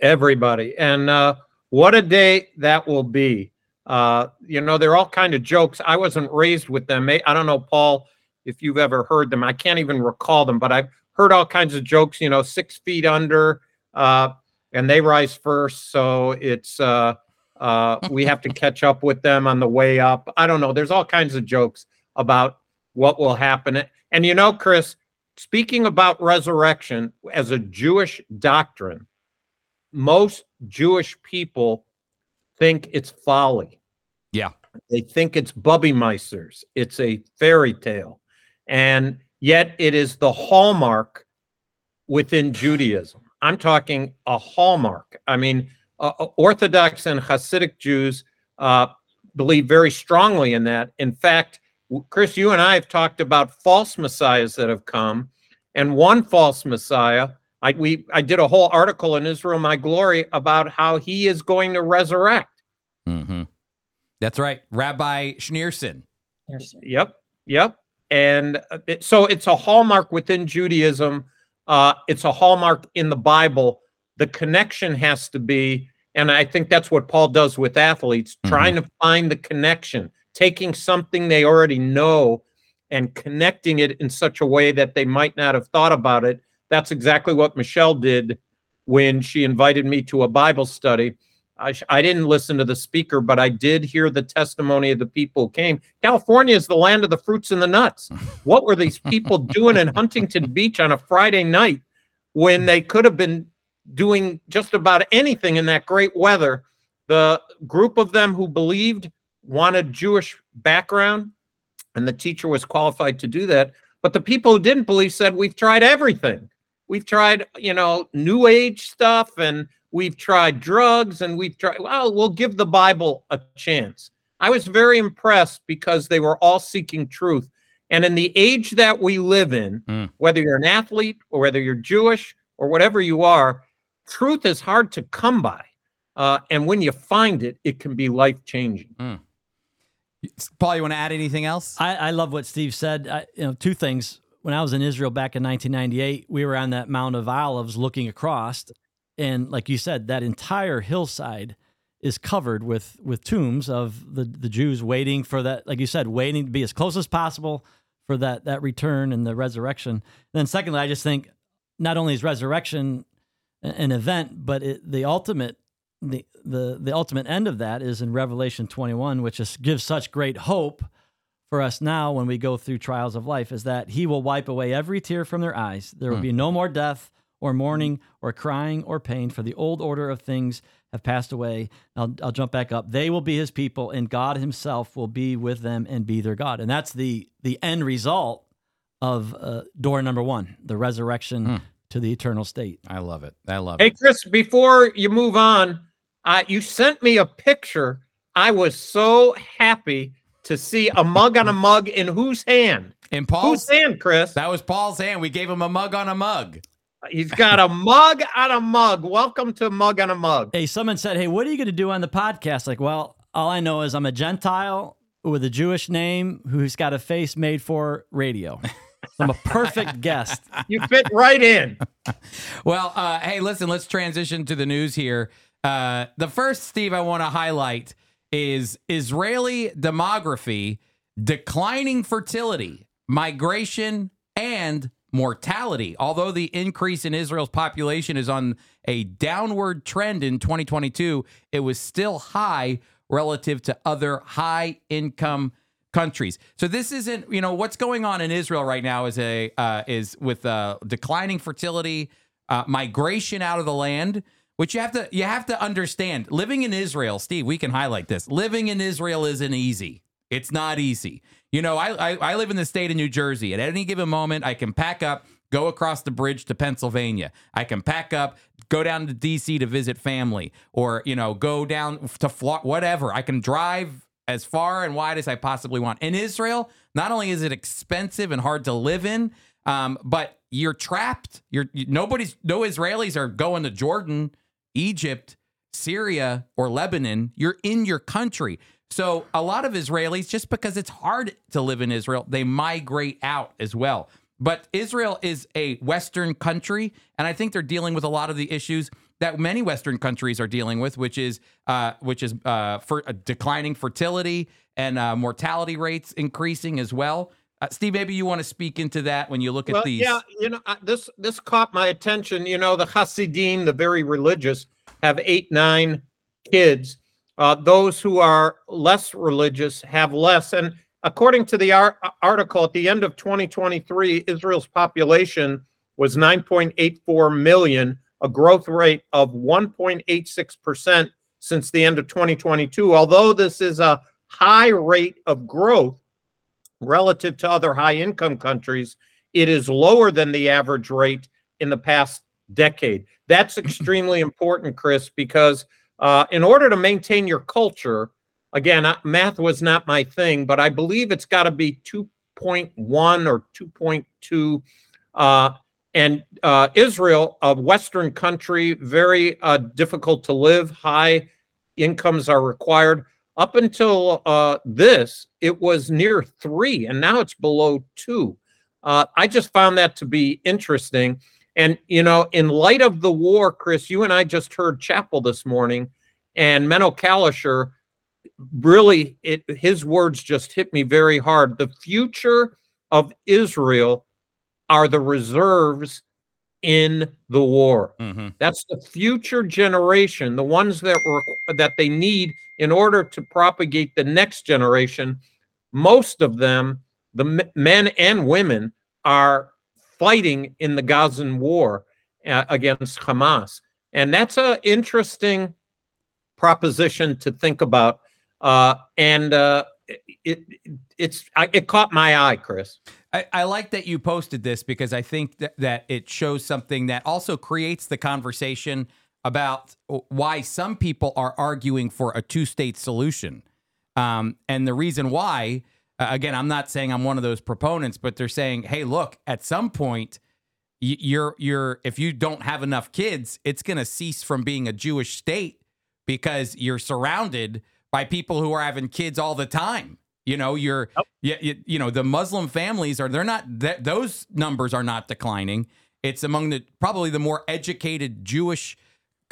S2: Everybody. And uh, what a day that will be. Uh, you know, they're all kind of jokes. I wasn't raised with them. I don't know, Paul, if you've ever heard them. I can't even recall them, but I've heard all kinds of jokes. You know, six feet under, uh, and they rise first, so it's uh, uh, we have to catch up with them on the way up. I don't know. There's all kinds of jokes about what will happen. And you know, Chris, speaking about resurrection as a Jewish doctrine, most Jewish people think it's folly.
S1: Yeah.
S2: They think it's Bubby Meisters. It's a fairy tale. And yet it is the hallmark within Judaism. I'm talking a hallmark. I mean, uh, uh, Orthodox and Hasidic Jews uh, believe very strongly in that. In fact, Chris, you and I have talked about false messiahs that have come, and one false messiah. I we I did a whole article in Israel My Glory about how he is going to resurrect.
S1: Mm-hmm. That's right, Rabbi Schneerson.
S2: Yep, yep. And uh, it, so it's a hallmark within Judaism. Uh, it's a hallmark in the Bible. The connection has to be, and I think that's what Paul does with athletes, mm-hmm. trying to find the connection, taking something they already know and connecting it in such a way that they might not have thought about it. That's exactly what Michelle did when she invited me to a Bible study I, I didn't listen to the speaker, but I did hear the testimony of the people who came. California is the land of the fruits and the nuts. What were these people doing in Huntington Beach on a Friday night when they could have been doing just about anything in that great weather? The group of them who believed wanted Jewish background, and the teacher was qualified to do that. But the people who didn't believe said, We've tried everything. We've tried, you know, new age stuff and We've tried drugs and we've tried, well, we'll give the Bible a chance. I was very impressed because they were all seeking truth. And in the age that we live in, mm. whether you're an athlete or whether you're Jewish or whatever you are, truth is hard to come by. Uh, and when you find it, it can be life changing. Mm.
S1: Paul, you want to add anything else?
S4: I, I love what Steve said. I, you know, two things. When I was in Israel back in 1998, we were on that Mount of Olives looking across, and like you said, that entire hillside is covered with with tombs of the the Jews waiting for that, like you said, waiting to be as close as possible for that that return and the resurrection. And then secondly, I just think not only is resurrection an event, but it, the ultimate the the the ultimate end of that is in Revelation 21, which is, gives such great hope for us now when we go through trials of life, is that He will wipe away every tear from their eyes. There will hmm. be no more death or mourning or crying or pain, for the old order of things have passed away. I'll, I'll jump back up. They will be his people, and God himself will be with them and be their God. And that's the, the end result of uh, door number one, the resurrection hmm. to the eternal state.
S1: I love it. I love
S2: hey,
S1: it.
S2: Hey, Chris, before you move on, uh, you sent me a picture. I was so happy to see a mug on a mug in whose hand?
S1: In Paul's
S2: Whose hand, Chris?
S1: that was Paul's hand. We gave him a mug on a mug.
S2: He's got a mug on a mug. Welcome to Mug on a Mug.
S4: Hey, someone said, "Hey, what are you going to do on the podcast?" Like, well, all I know is I'm a Gentile with a Jewish name who's got a face made for radio. I'm a perfect guest.
S2: You fit right in.
S1: Well, uh, hey, listen, let's transition to the news here. Uh, the first, Steve, I want to highlight is Israeli demography, declining fertility, migration, and mortality. Although the increase in Israel's population is on a downward trend in 2022, it was still high relative to other high income countries. So this isn't, you know, what's going on in Israel right now is a uh, is with uh, declining fertility, uh, migration out of the land, which you have to you have to understand. Living in Israel, Steve, we can highlight this. Living in Israel isn't easy. It's not easy. You know, I, I I live in the state of New Jersey. At any given moment, I can pack up, go across the bridge to Pennsylvania. I can pack up, go down to DC to visit family, or you know, go down to Florida, whatever. I can drive as far and wide as I possibly want. In Israel, not only is it expensive and hard to live in, um, but you're trapped. You're you, nobody's no Israelis are going to Jordan, Egypt, Syria, or Lebanon. You're in your country. So a lot of Israelis, just because it's hard to live in Israel, they migrate out as well. But Israel is a Western country, and I think they're dealing with a lot of the issues that many Western countries are dealing with, which is uh, which is uh, for uh, declining fertility and uh, mortality rates increasing as well. Uh, Steve, maybe you want to speak into that when you look
S2: Well,
S1: at these.
S2: yeah, you know, uh, this this caught my attention. You know, the Hasidim, the very religious, have eight, nine kids. Uh, those who are less religious have less. And according to the ar- article, at the end of 2023, Israel's population was 9.84 million, a growth rate of 1.86% since the end of 2022. Although this is a high rate of growth relative to other high income countries, it is lower than the average rate in the past decade. That's extremely important, Chris, because uh, in order to maintain your culture, again, uh, math was not my thing, but I believe it's got to be 2.1 or 2.2. Uh, and uh, Israel, a Western country, very uh, difficult to live, high incomes are required. Up until uh, this, it was near three, and now it's below two. Uh, I just found that to be interesting. And, you know, in light of the war, Chris, you and I just heard chapel this morning, and Meno Kalisher really, it, his words just hit me very hard. The future of Israel are the reserves in the war.
S1: Mhm.
S2: That's the future generation, the ones that were that they need in order to propagate the next generation. Most of them, the men and women, are fighting in the Gazan war uh, against Hamas, and that's an interesting proposition to think about. Uh, and uh, it, it it's I, it caught my eye, Chris.
S1: I, I like that you posted this because I think that, that it shows something that also creates the conversation about why some people are arguing for a two state solution. Um, and the reason why, uh, again, I'm not saying I'm one of those proponents, but they're saying, hey, look, at some point, you're you're if you don't have enough kids, it's going to cease from being a Jewish state because you're surrounded by people who are having kids all the time. You know, you're yeah, you, you know, the Muslim families are they're not th- those numbers are not declining. It's among the probably the more educated Jewish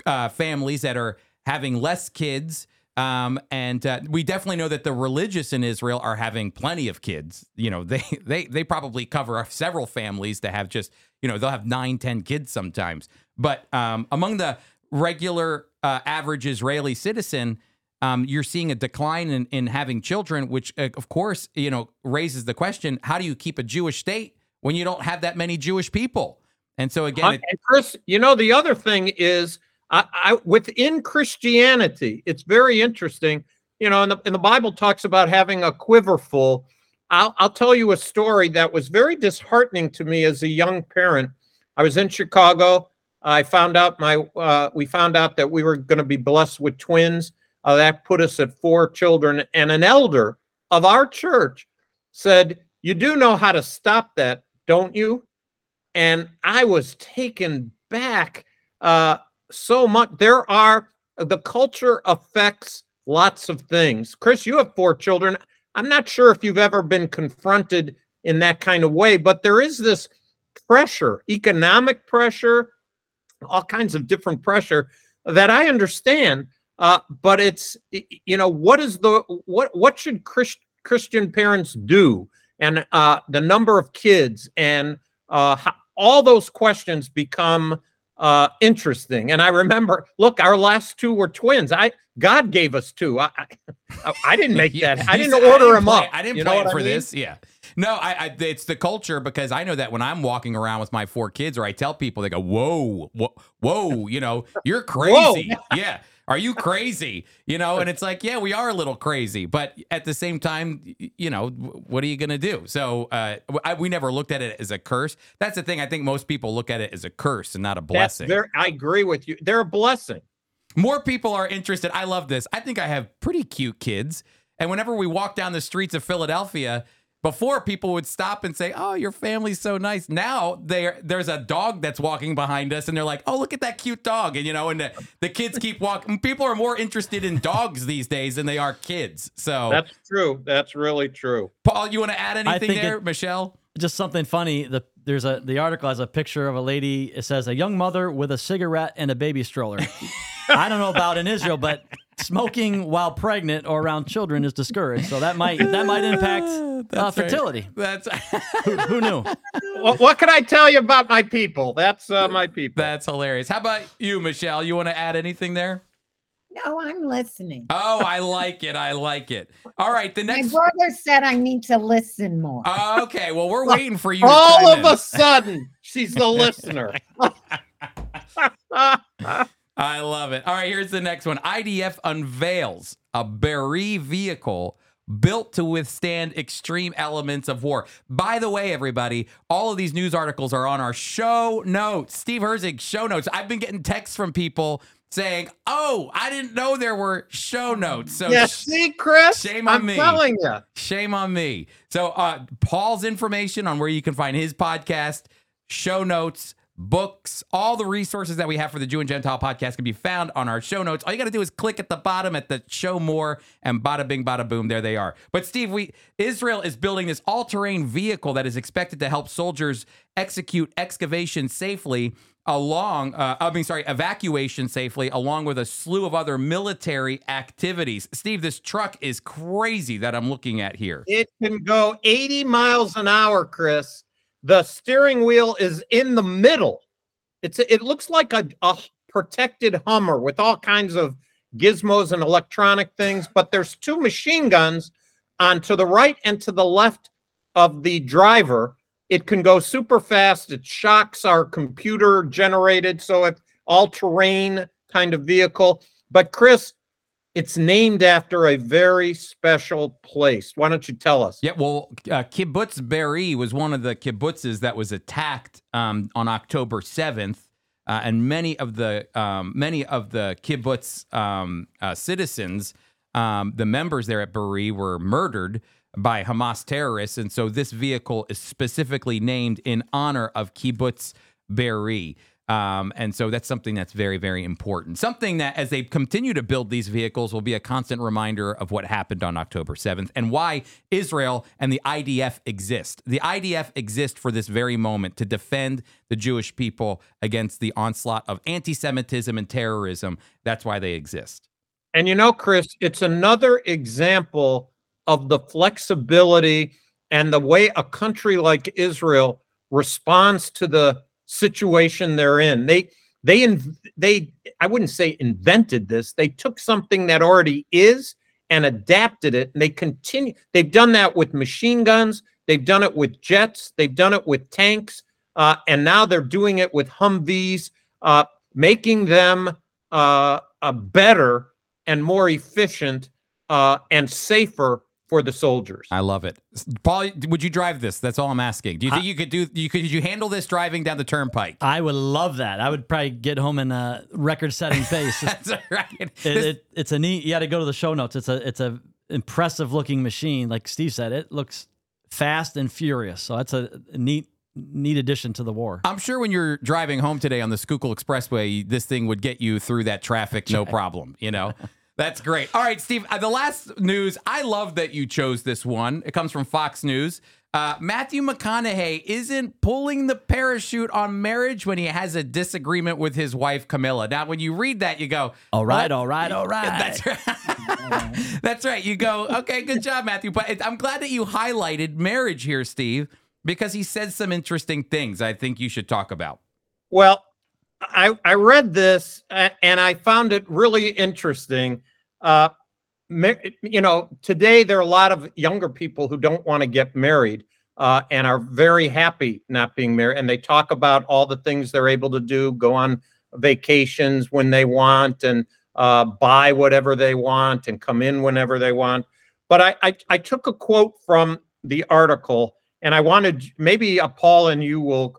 S1: uh, families that are having less kids. Um, and uh, we definitely know that the religious in Israel are having plenty of kids. You know, they they they probably cover several families to have just you know they'll have nine, ten kids sometimes. But um, among the regular uh, average Israeli citizen, um, you're seeing a decline in, in having children, which uh, of course you know raises the question: How do you keep a Jewish state when you don't have that many Jewish people? And so again, it,
S2: and Chris, you know, the other thing is, I, I within Christianity, it's very interesting. You know, and the, and the Bible talks about having a quiver full. I'll, I'll tell you a story that was very disheartening to me as a young parent. I was in Chicago. I found out my uh, we found out that we were going to be blessed with twins. Uh, that put us at four children. And an elder of our church said, You do know how to stop that, don't you? And I was taken back uh, so much. There are, the culture affects lots of things. Chris, you have four children. I'm not sure if you've ever been confronted in that kind of way, but there is this pressure, economic pressure, all kinds of different pressure that I understand. Uh, but it's you know what is the what what should Christ, Christian parents do, and uh, the number of kids, and uh, how, all those questions become uh, interesting. And I remember, look, our last two were twins. I God gave us two. I I, I didn't make that. I didn't order
S1: I didn't
S2: them up.
S1: I didn't
S2: You
S1: plan for
S2: I mean?
S1: this. Yeah. No, I, I it's the culture because I know that when I'm walking around with my four kids or I tell people they go, "Whoa, whoa, whoa," you know, you're crazy. yeah. Are you crazy? You know, and it's like, yeah, we are a little crazy, but at the same time, you know, what are you going to do? So, uh, I, we never looked at it as a curse. That's the thing. I think most people look at it as a curse and not a blessing.
S2: I agree with you. They're a blessing.
S1: More people are interested. I love this. I think I have pretty cute kids. And whenever we walk down the streets of Philadelphia, before people would stop and say, "Oh, your family's so nice." Now there there's a dog that's walking behind us and they're like, "Oh, look at that cute dog." And you know, and the, the kids keep walking. People are more interested in dogs these days than they are kids. So,
S2: That's true. That's really true.
S1: Paul, you want to add anything there,
S4: it-
S1: Michelle?
S4: just something funny. The there's a the article has a picture of a lady. It says a young mother with a cigarette and a baby stroller. I don't know about in Israel, but smoking while pregnant or around children is discouraged. So that might that might impact uh,
S1: That's right.
S4: fertility.
S1: That's
S4: Who, who knew?
S2: What, what can I tell you about my people? That's uh, my people.
S1: that's hilarious. How about you, Michelle? You want to add anything there?
S3: No, I'm listening.
S1: Oh, I like it. I like it. All right, the next.
S3: My
S1: next
S3: brother said I need to listen more.
S1: Uh, okay, well, we're waiting for you.
S2: All of
S1: in.
S2: a sudden, she's the listener.
S1: I love it. All right, here's the next one. IDF unveils a Be'eri vehicle built to withstand extreme elements of war. By the way, everybody, all of these news articles are on our show notes. Steve Herzig, show notes. I've been getting texts from people saying, "Oh, I didn't know there were show notes." So
S2: yeah, see, Chris,
S1: shame on
S2: I'm
S1: me.
S2: telling you.
S1: Shame on me. So, uh, Paul's information on where you can find his podcast, show notes, books, all the resources that we have for the Jew and Gentile podcast can be found on our show notes. All you got to do is click at the bottom at the show more and bada bing, bada boom. There they are. But Steve, we Israel is building this all-terrain vehicle that is expected to help soldiers execute excavation safely along uh, i mean sorry evacuation safely along with a slew of other military activities steve this truck is crazy that i'm looking at here
S2: It can go 80 miles an hour, Chris. The steering wheel is in the middle. It's it looks like a, a protected Hummer with all kinds of gizmos and electronic things, but there's two machine guns on to the right and to the left of the driver. It can go super fast. Its shocks are computer generated, so it's all terrain kind of vehicle. But Chris, it's named after a very special place. Why don't you tell us?
S1: Yeah, well, uh, Kibbutz Be'eri was one of the kibbutzes that was attacked um, on October seventh, uh, and many of the um, many of the kibbutz um, uh, citizens, um, the members there at Be'eri, were murdered by Hamas terrorists, and so this vehicle is specifically named in honor of Kibbutz Be'eri. Um, and so that's something that's very, very important. Something that, as they continue to build these vehicles, will be a constant reminder of what happened on October 7th and why Israel and the IDF exist. The IDF exist for this very moment to defend the Jewish people against the onslaught of anti Semitism and terrorism. That's why they exist.
S2: And you know, Chris, it's another example of the flexibility and the way a country like Israel responds to the situation they're in. They they they I wouldn't say invented this. They took something that already is and adapted it and they continue they've done that with machine guns, they've done it with jets, they've done it with tanks, uh, and now they're doing it with Humvees, uh, making them uh, uh, better and more efficient uh, and safer for the soldiers.
S1: I love it, Paul. Would you drive this? That's all I'm asking. Do you think you could do? You could? Could you handle this driving down the turnpike?
S4: I would love that. I would probably get home in a record-setting pace.
S1: That's right.
S4: it, it, it's a neat. You got to go to the show notes. It's a it's a impressive looking machine. Like Steve said, it looks fast and furious. So that's a neat neat addition to the war.
S1: I'm sure when you're driving home today on the Schuylkill Expressway, this thing would get you through that traffic no problem. You know, that's great. All right, Steve. uh, The last news. I love that you chose this one. It comes from Fox News. Uh, Matthew McConaughey isn't pulling the parachute on marriage when he has a disagreement with his wife Camila. Now, when you read that, you go,
S4: All right,
S1: "What?"
S4: all right, all right.
S1: That's right. That's right. You go, okay, good job, Matthew. But it- I'm glad that you highlighted marriage here, Steve, because he said some interesting things I think you should talk about.
S2: Well, I I read this and I found it really interesting. Uh, you know, today there are a lot of younger people who don't want to get married uh, and are very happy not being married, and they talk about all the things they're able to do, go on vacations when they want, and uh, buy whatever they want, and come in whenever they want. But I I, I took a quote from the article, and I wanted maybe uh, Paul and you will.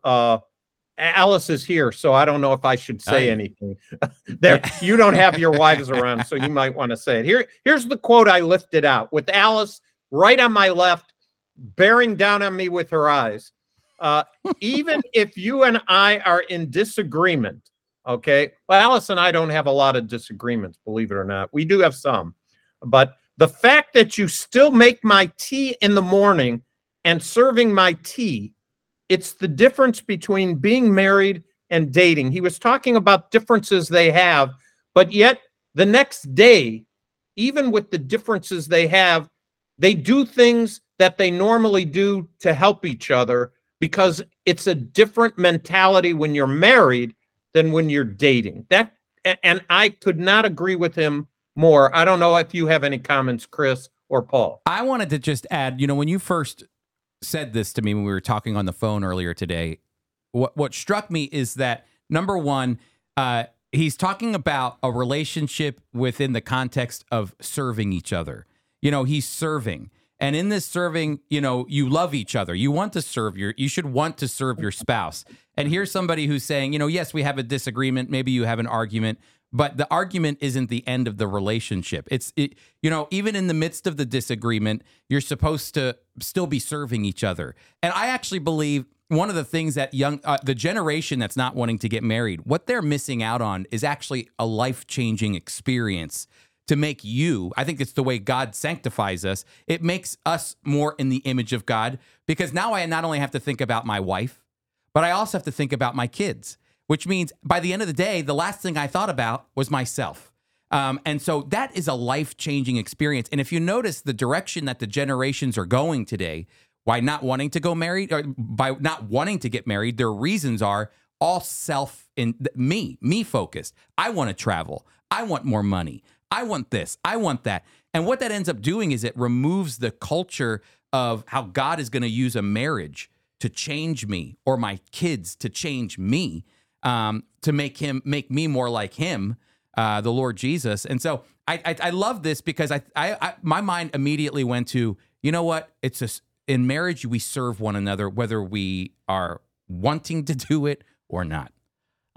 S2: Alice is here, so I don't know if I should say
S1: Aye.
S2: anything. there, you don't have your wives around, so you might want to say it. Here, here's the quote I lifted out with Alice right on my left, bearing down on me with her eyes. Uh, even if you and I are in disagreement, okay. Well, Alice and I don't have a lot of disagreements, believe it or not. We do have some, but the fact that you still make my tea in the morning and serving my tea it's the difference between being married and dating. He was talking about differences they have, but yet the next day, even with the differences they have, they do things that they normally do to help each other because it's a different mentality when you're married than when you're dating. That and I could not agree with him more. I don't know if you have any comments, Chris or Paul.
S1: I wanted to just add, you know, when you first said this to me when we were talking on the phone earlier today, what what struck me is that number one, uh, he's talking about a relationship within the context of serving each other. You know, he's serving. And in this serving, you know, you love each other. You want to serve your you should want to serve your spouse. And here's somebody who's saying, you know, yes, we have a disagreement, maybe you have an argument, but the argument isn't the end of the relationship. It's it, you know, even in the midst of the disagreement, you're supposed to still be serving each other. And I actually believe one of the things that young uh, the generation that's not wanting to get married, what they're missing out on is actually a life-changing experience to make you, I think it's the way God sanctifies us. It makes us more in the image of God because now I not only have to think about my wife, but I also have to think about my kids, which means by the end of the day, the last thing I thought about was myself. Um, and so that is a life changing experience. And if you notice the direction that the generations are going today, why not wanting to go married or by not wanting to get married, their reasons are all self in me, me focused. I want to travel. I want more money. I want this. I want that. And what that ends up doing is it removes the culture of how God is going to use a marriage to change me or my kids to change me um, to make him make me more like him uh, the lord jesus and so I, I i love this because I, I i my mind immediately went to you know what it's just in marriage we serve one another whether we are wanting to do it or not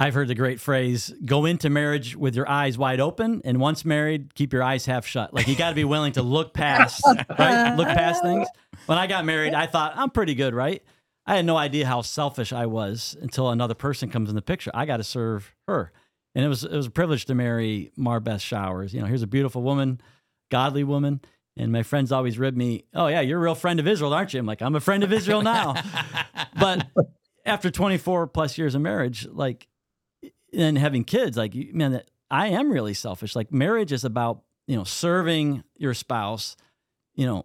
S4: I've heard the great phrase go into marriage with your eyes wide open, and once married, keep your eyes half shut. Like you got to be willing to look past, right? Look past things. When I got married, I thought, I'm pretty good, right? I had no idea how selfish I was until another person comes in the picture. I got to serve her. And it was it was a privilege to marry Marbeth Showers. You know, here's a beautiful woman, godly woman. And my friends always rib me, oh, yeah, you're a real friend of Israel, aren't you? I'm like, I'm a friend of Israel now. but after 24 plus years of marriage, like, and having kids, like, man, that I am really selfish. Like, marriage is about, you know, serving your spouse, you know,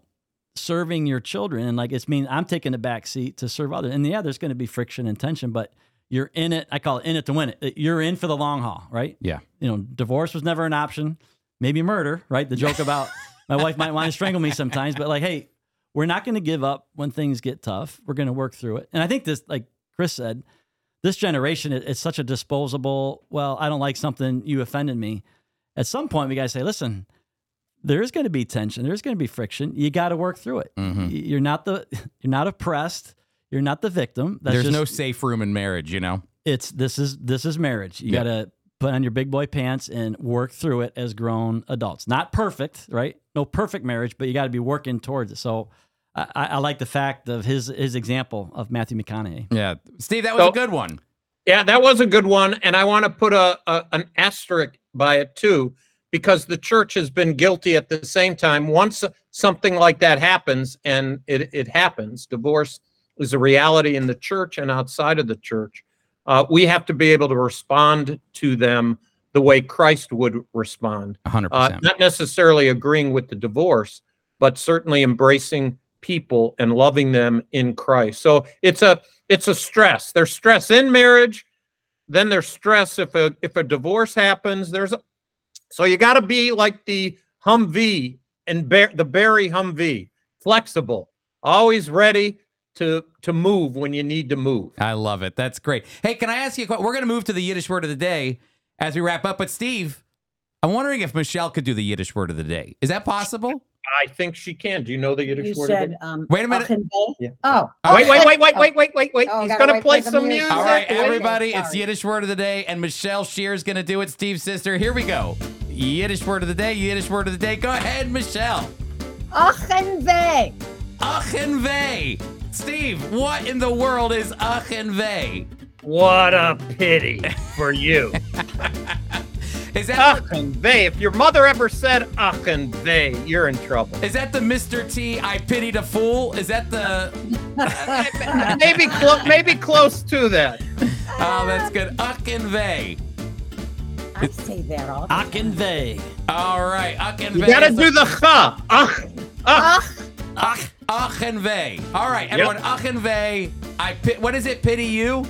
S4: serving your children. And like, it's mean I'm taking the back seat to serve others. And yeah, there's going to be friction and tension, but you're in it. I call it in it to win it. You're in for the long haul, right?
S1: yeah
S4: You know, divorce was never an option. Maybe murder, right? The joke about my wife might want to strangle me sometimes, but like, hey, we're not going to give up when things get tough. We're going to work through it. And I think this, like Chris said, this generation it- it's such a disposable. Well, I don't like something. You offended me. At some point, we got to say, listen, there's going to be tension. There's going to be friction. You got to work through it.
S1: Mhm.
S4: You're not the you're not oppressed. You're not the victim. That's
S1: There's
S4: just,
S1: no safe room in marriage, you know.
S4: it's this is this is marriage. You
S1: Yeah.
S4: got to put on your big boy pants and work through it as grown adults. Not perfect, right? No perfect marriage, but you got to be working towards it. So I, I I like the fact of his his example of Matthew McConaughey.
S1: Yeah, Steve, that was
S2: So-
S1: a good one.
S2: Yeah, that was a good one, and I want to put a, a an asterisk by it too, because the church has been guilty at the same time. Once something like that happens, and it it happens, divorce is a reality in the church and outside of the church. Uh, we have to be able to respond to them the way Christ would respond.
S1: 100%.
S2: uh, not necessarily agreeing with the divorce, but certainly embracing people and loving them in Christ. So it's a it's a stress. There's stress in marriage, then there's stress if a if a divorce happens. There's a, so you got to be like the Humvee and Bar- the Be'eri Humvee, flexible, always ready to to move when you need to move.
S1: I love it. That's great. Hey, can I ask you a? We're going to move to the Yiddish word of the day as we wrap up. But Steve, I'm wondering if Michelle could do the Yiddish word of the day. Is that possible?
S2: I think she can. Do you know the Yiddish
S5: You
S2: word? of
S5: said,
S2: it?
S5: um,
S1: Wait a minute.
S5: Achenbei?
S2: Yeah.
S3: Oh.
S2: Wait, wait, wait, wait, wait, wait, wait, wait.
S3: Oh,
S2: He's
S3: gotta
S2: gonna
S3: wait
S2: play
S3: for the
S2: some
S3: music.
S2: music.
S1: All right,
S3: Wait,
S1: everybody, it's
S3: sorry.
S1: Yiddish word of the day, and Michelle Shear's going to do it. Steve's sister. Here we go. Yiddish word of the day. Yiddish word of the day. Go ahead, Michelle.
S3: Achenweh.
S1: Achenweh. Steve, what in the world is Achenweh?
S2: What a pity for you.
S1: Is that
S2: Achenweh. If your mother ever said Achenweh, you're in trouble.
S1: is that the Mr. T? I pitied a fool. Is that the?
S2: maybe clo- maybe close to that.
S1: Oh, that's good. Achenweh.
S3: I say that all.
S4: Akinvey.
S1: All right, Achenweh.
S2: You gotta
S1: is
S2: do the cha. Ach, ach.
S3: Ach,
S1: Ach, Achenweh. All right, everyone. Achenweh. I pit. What is it? Pity you.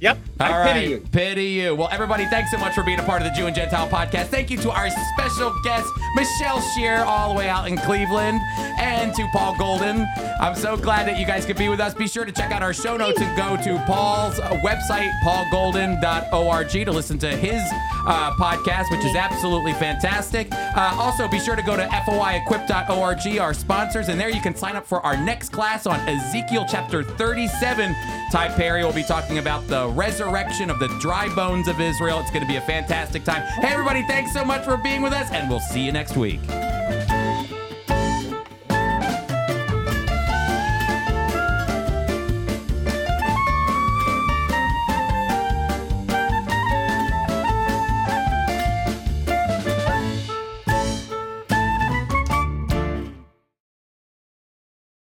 S2: Yep. I
S1: All
S2: pity
S1: right,
S2: you.
S1: Pity you. Well, everybody, thanks so much for being a part of the Jew and Gentile podcast. Thank you to our special guest, Michelle Shear, all the way out in Cleveland, and to Paul Golden. I'm so glad that you guys could be with us. Be sure to check out our show notes and go to Paul's website, paulgolden.org, to listen to his uh, podcast, which is absolutely fantastic. Uh, also, be sure to go to foiequip.org, our sponsors, and there you can sign up for our next class on Ezekiel chapter 37. Ty Perry will be talking about resurrection of the dry bones of Israel. It's going to be a fantastic time. Hey, everybody, thanks so much for being with us, and we'll see you next week.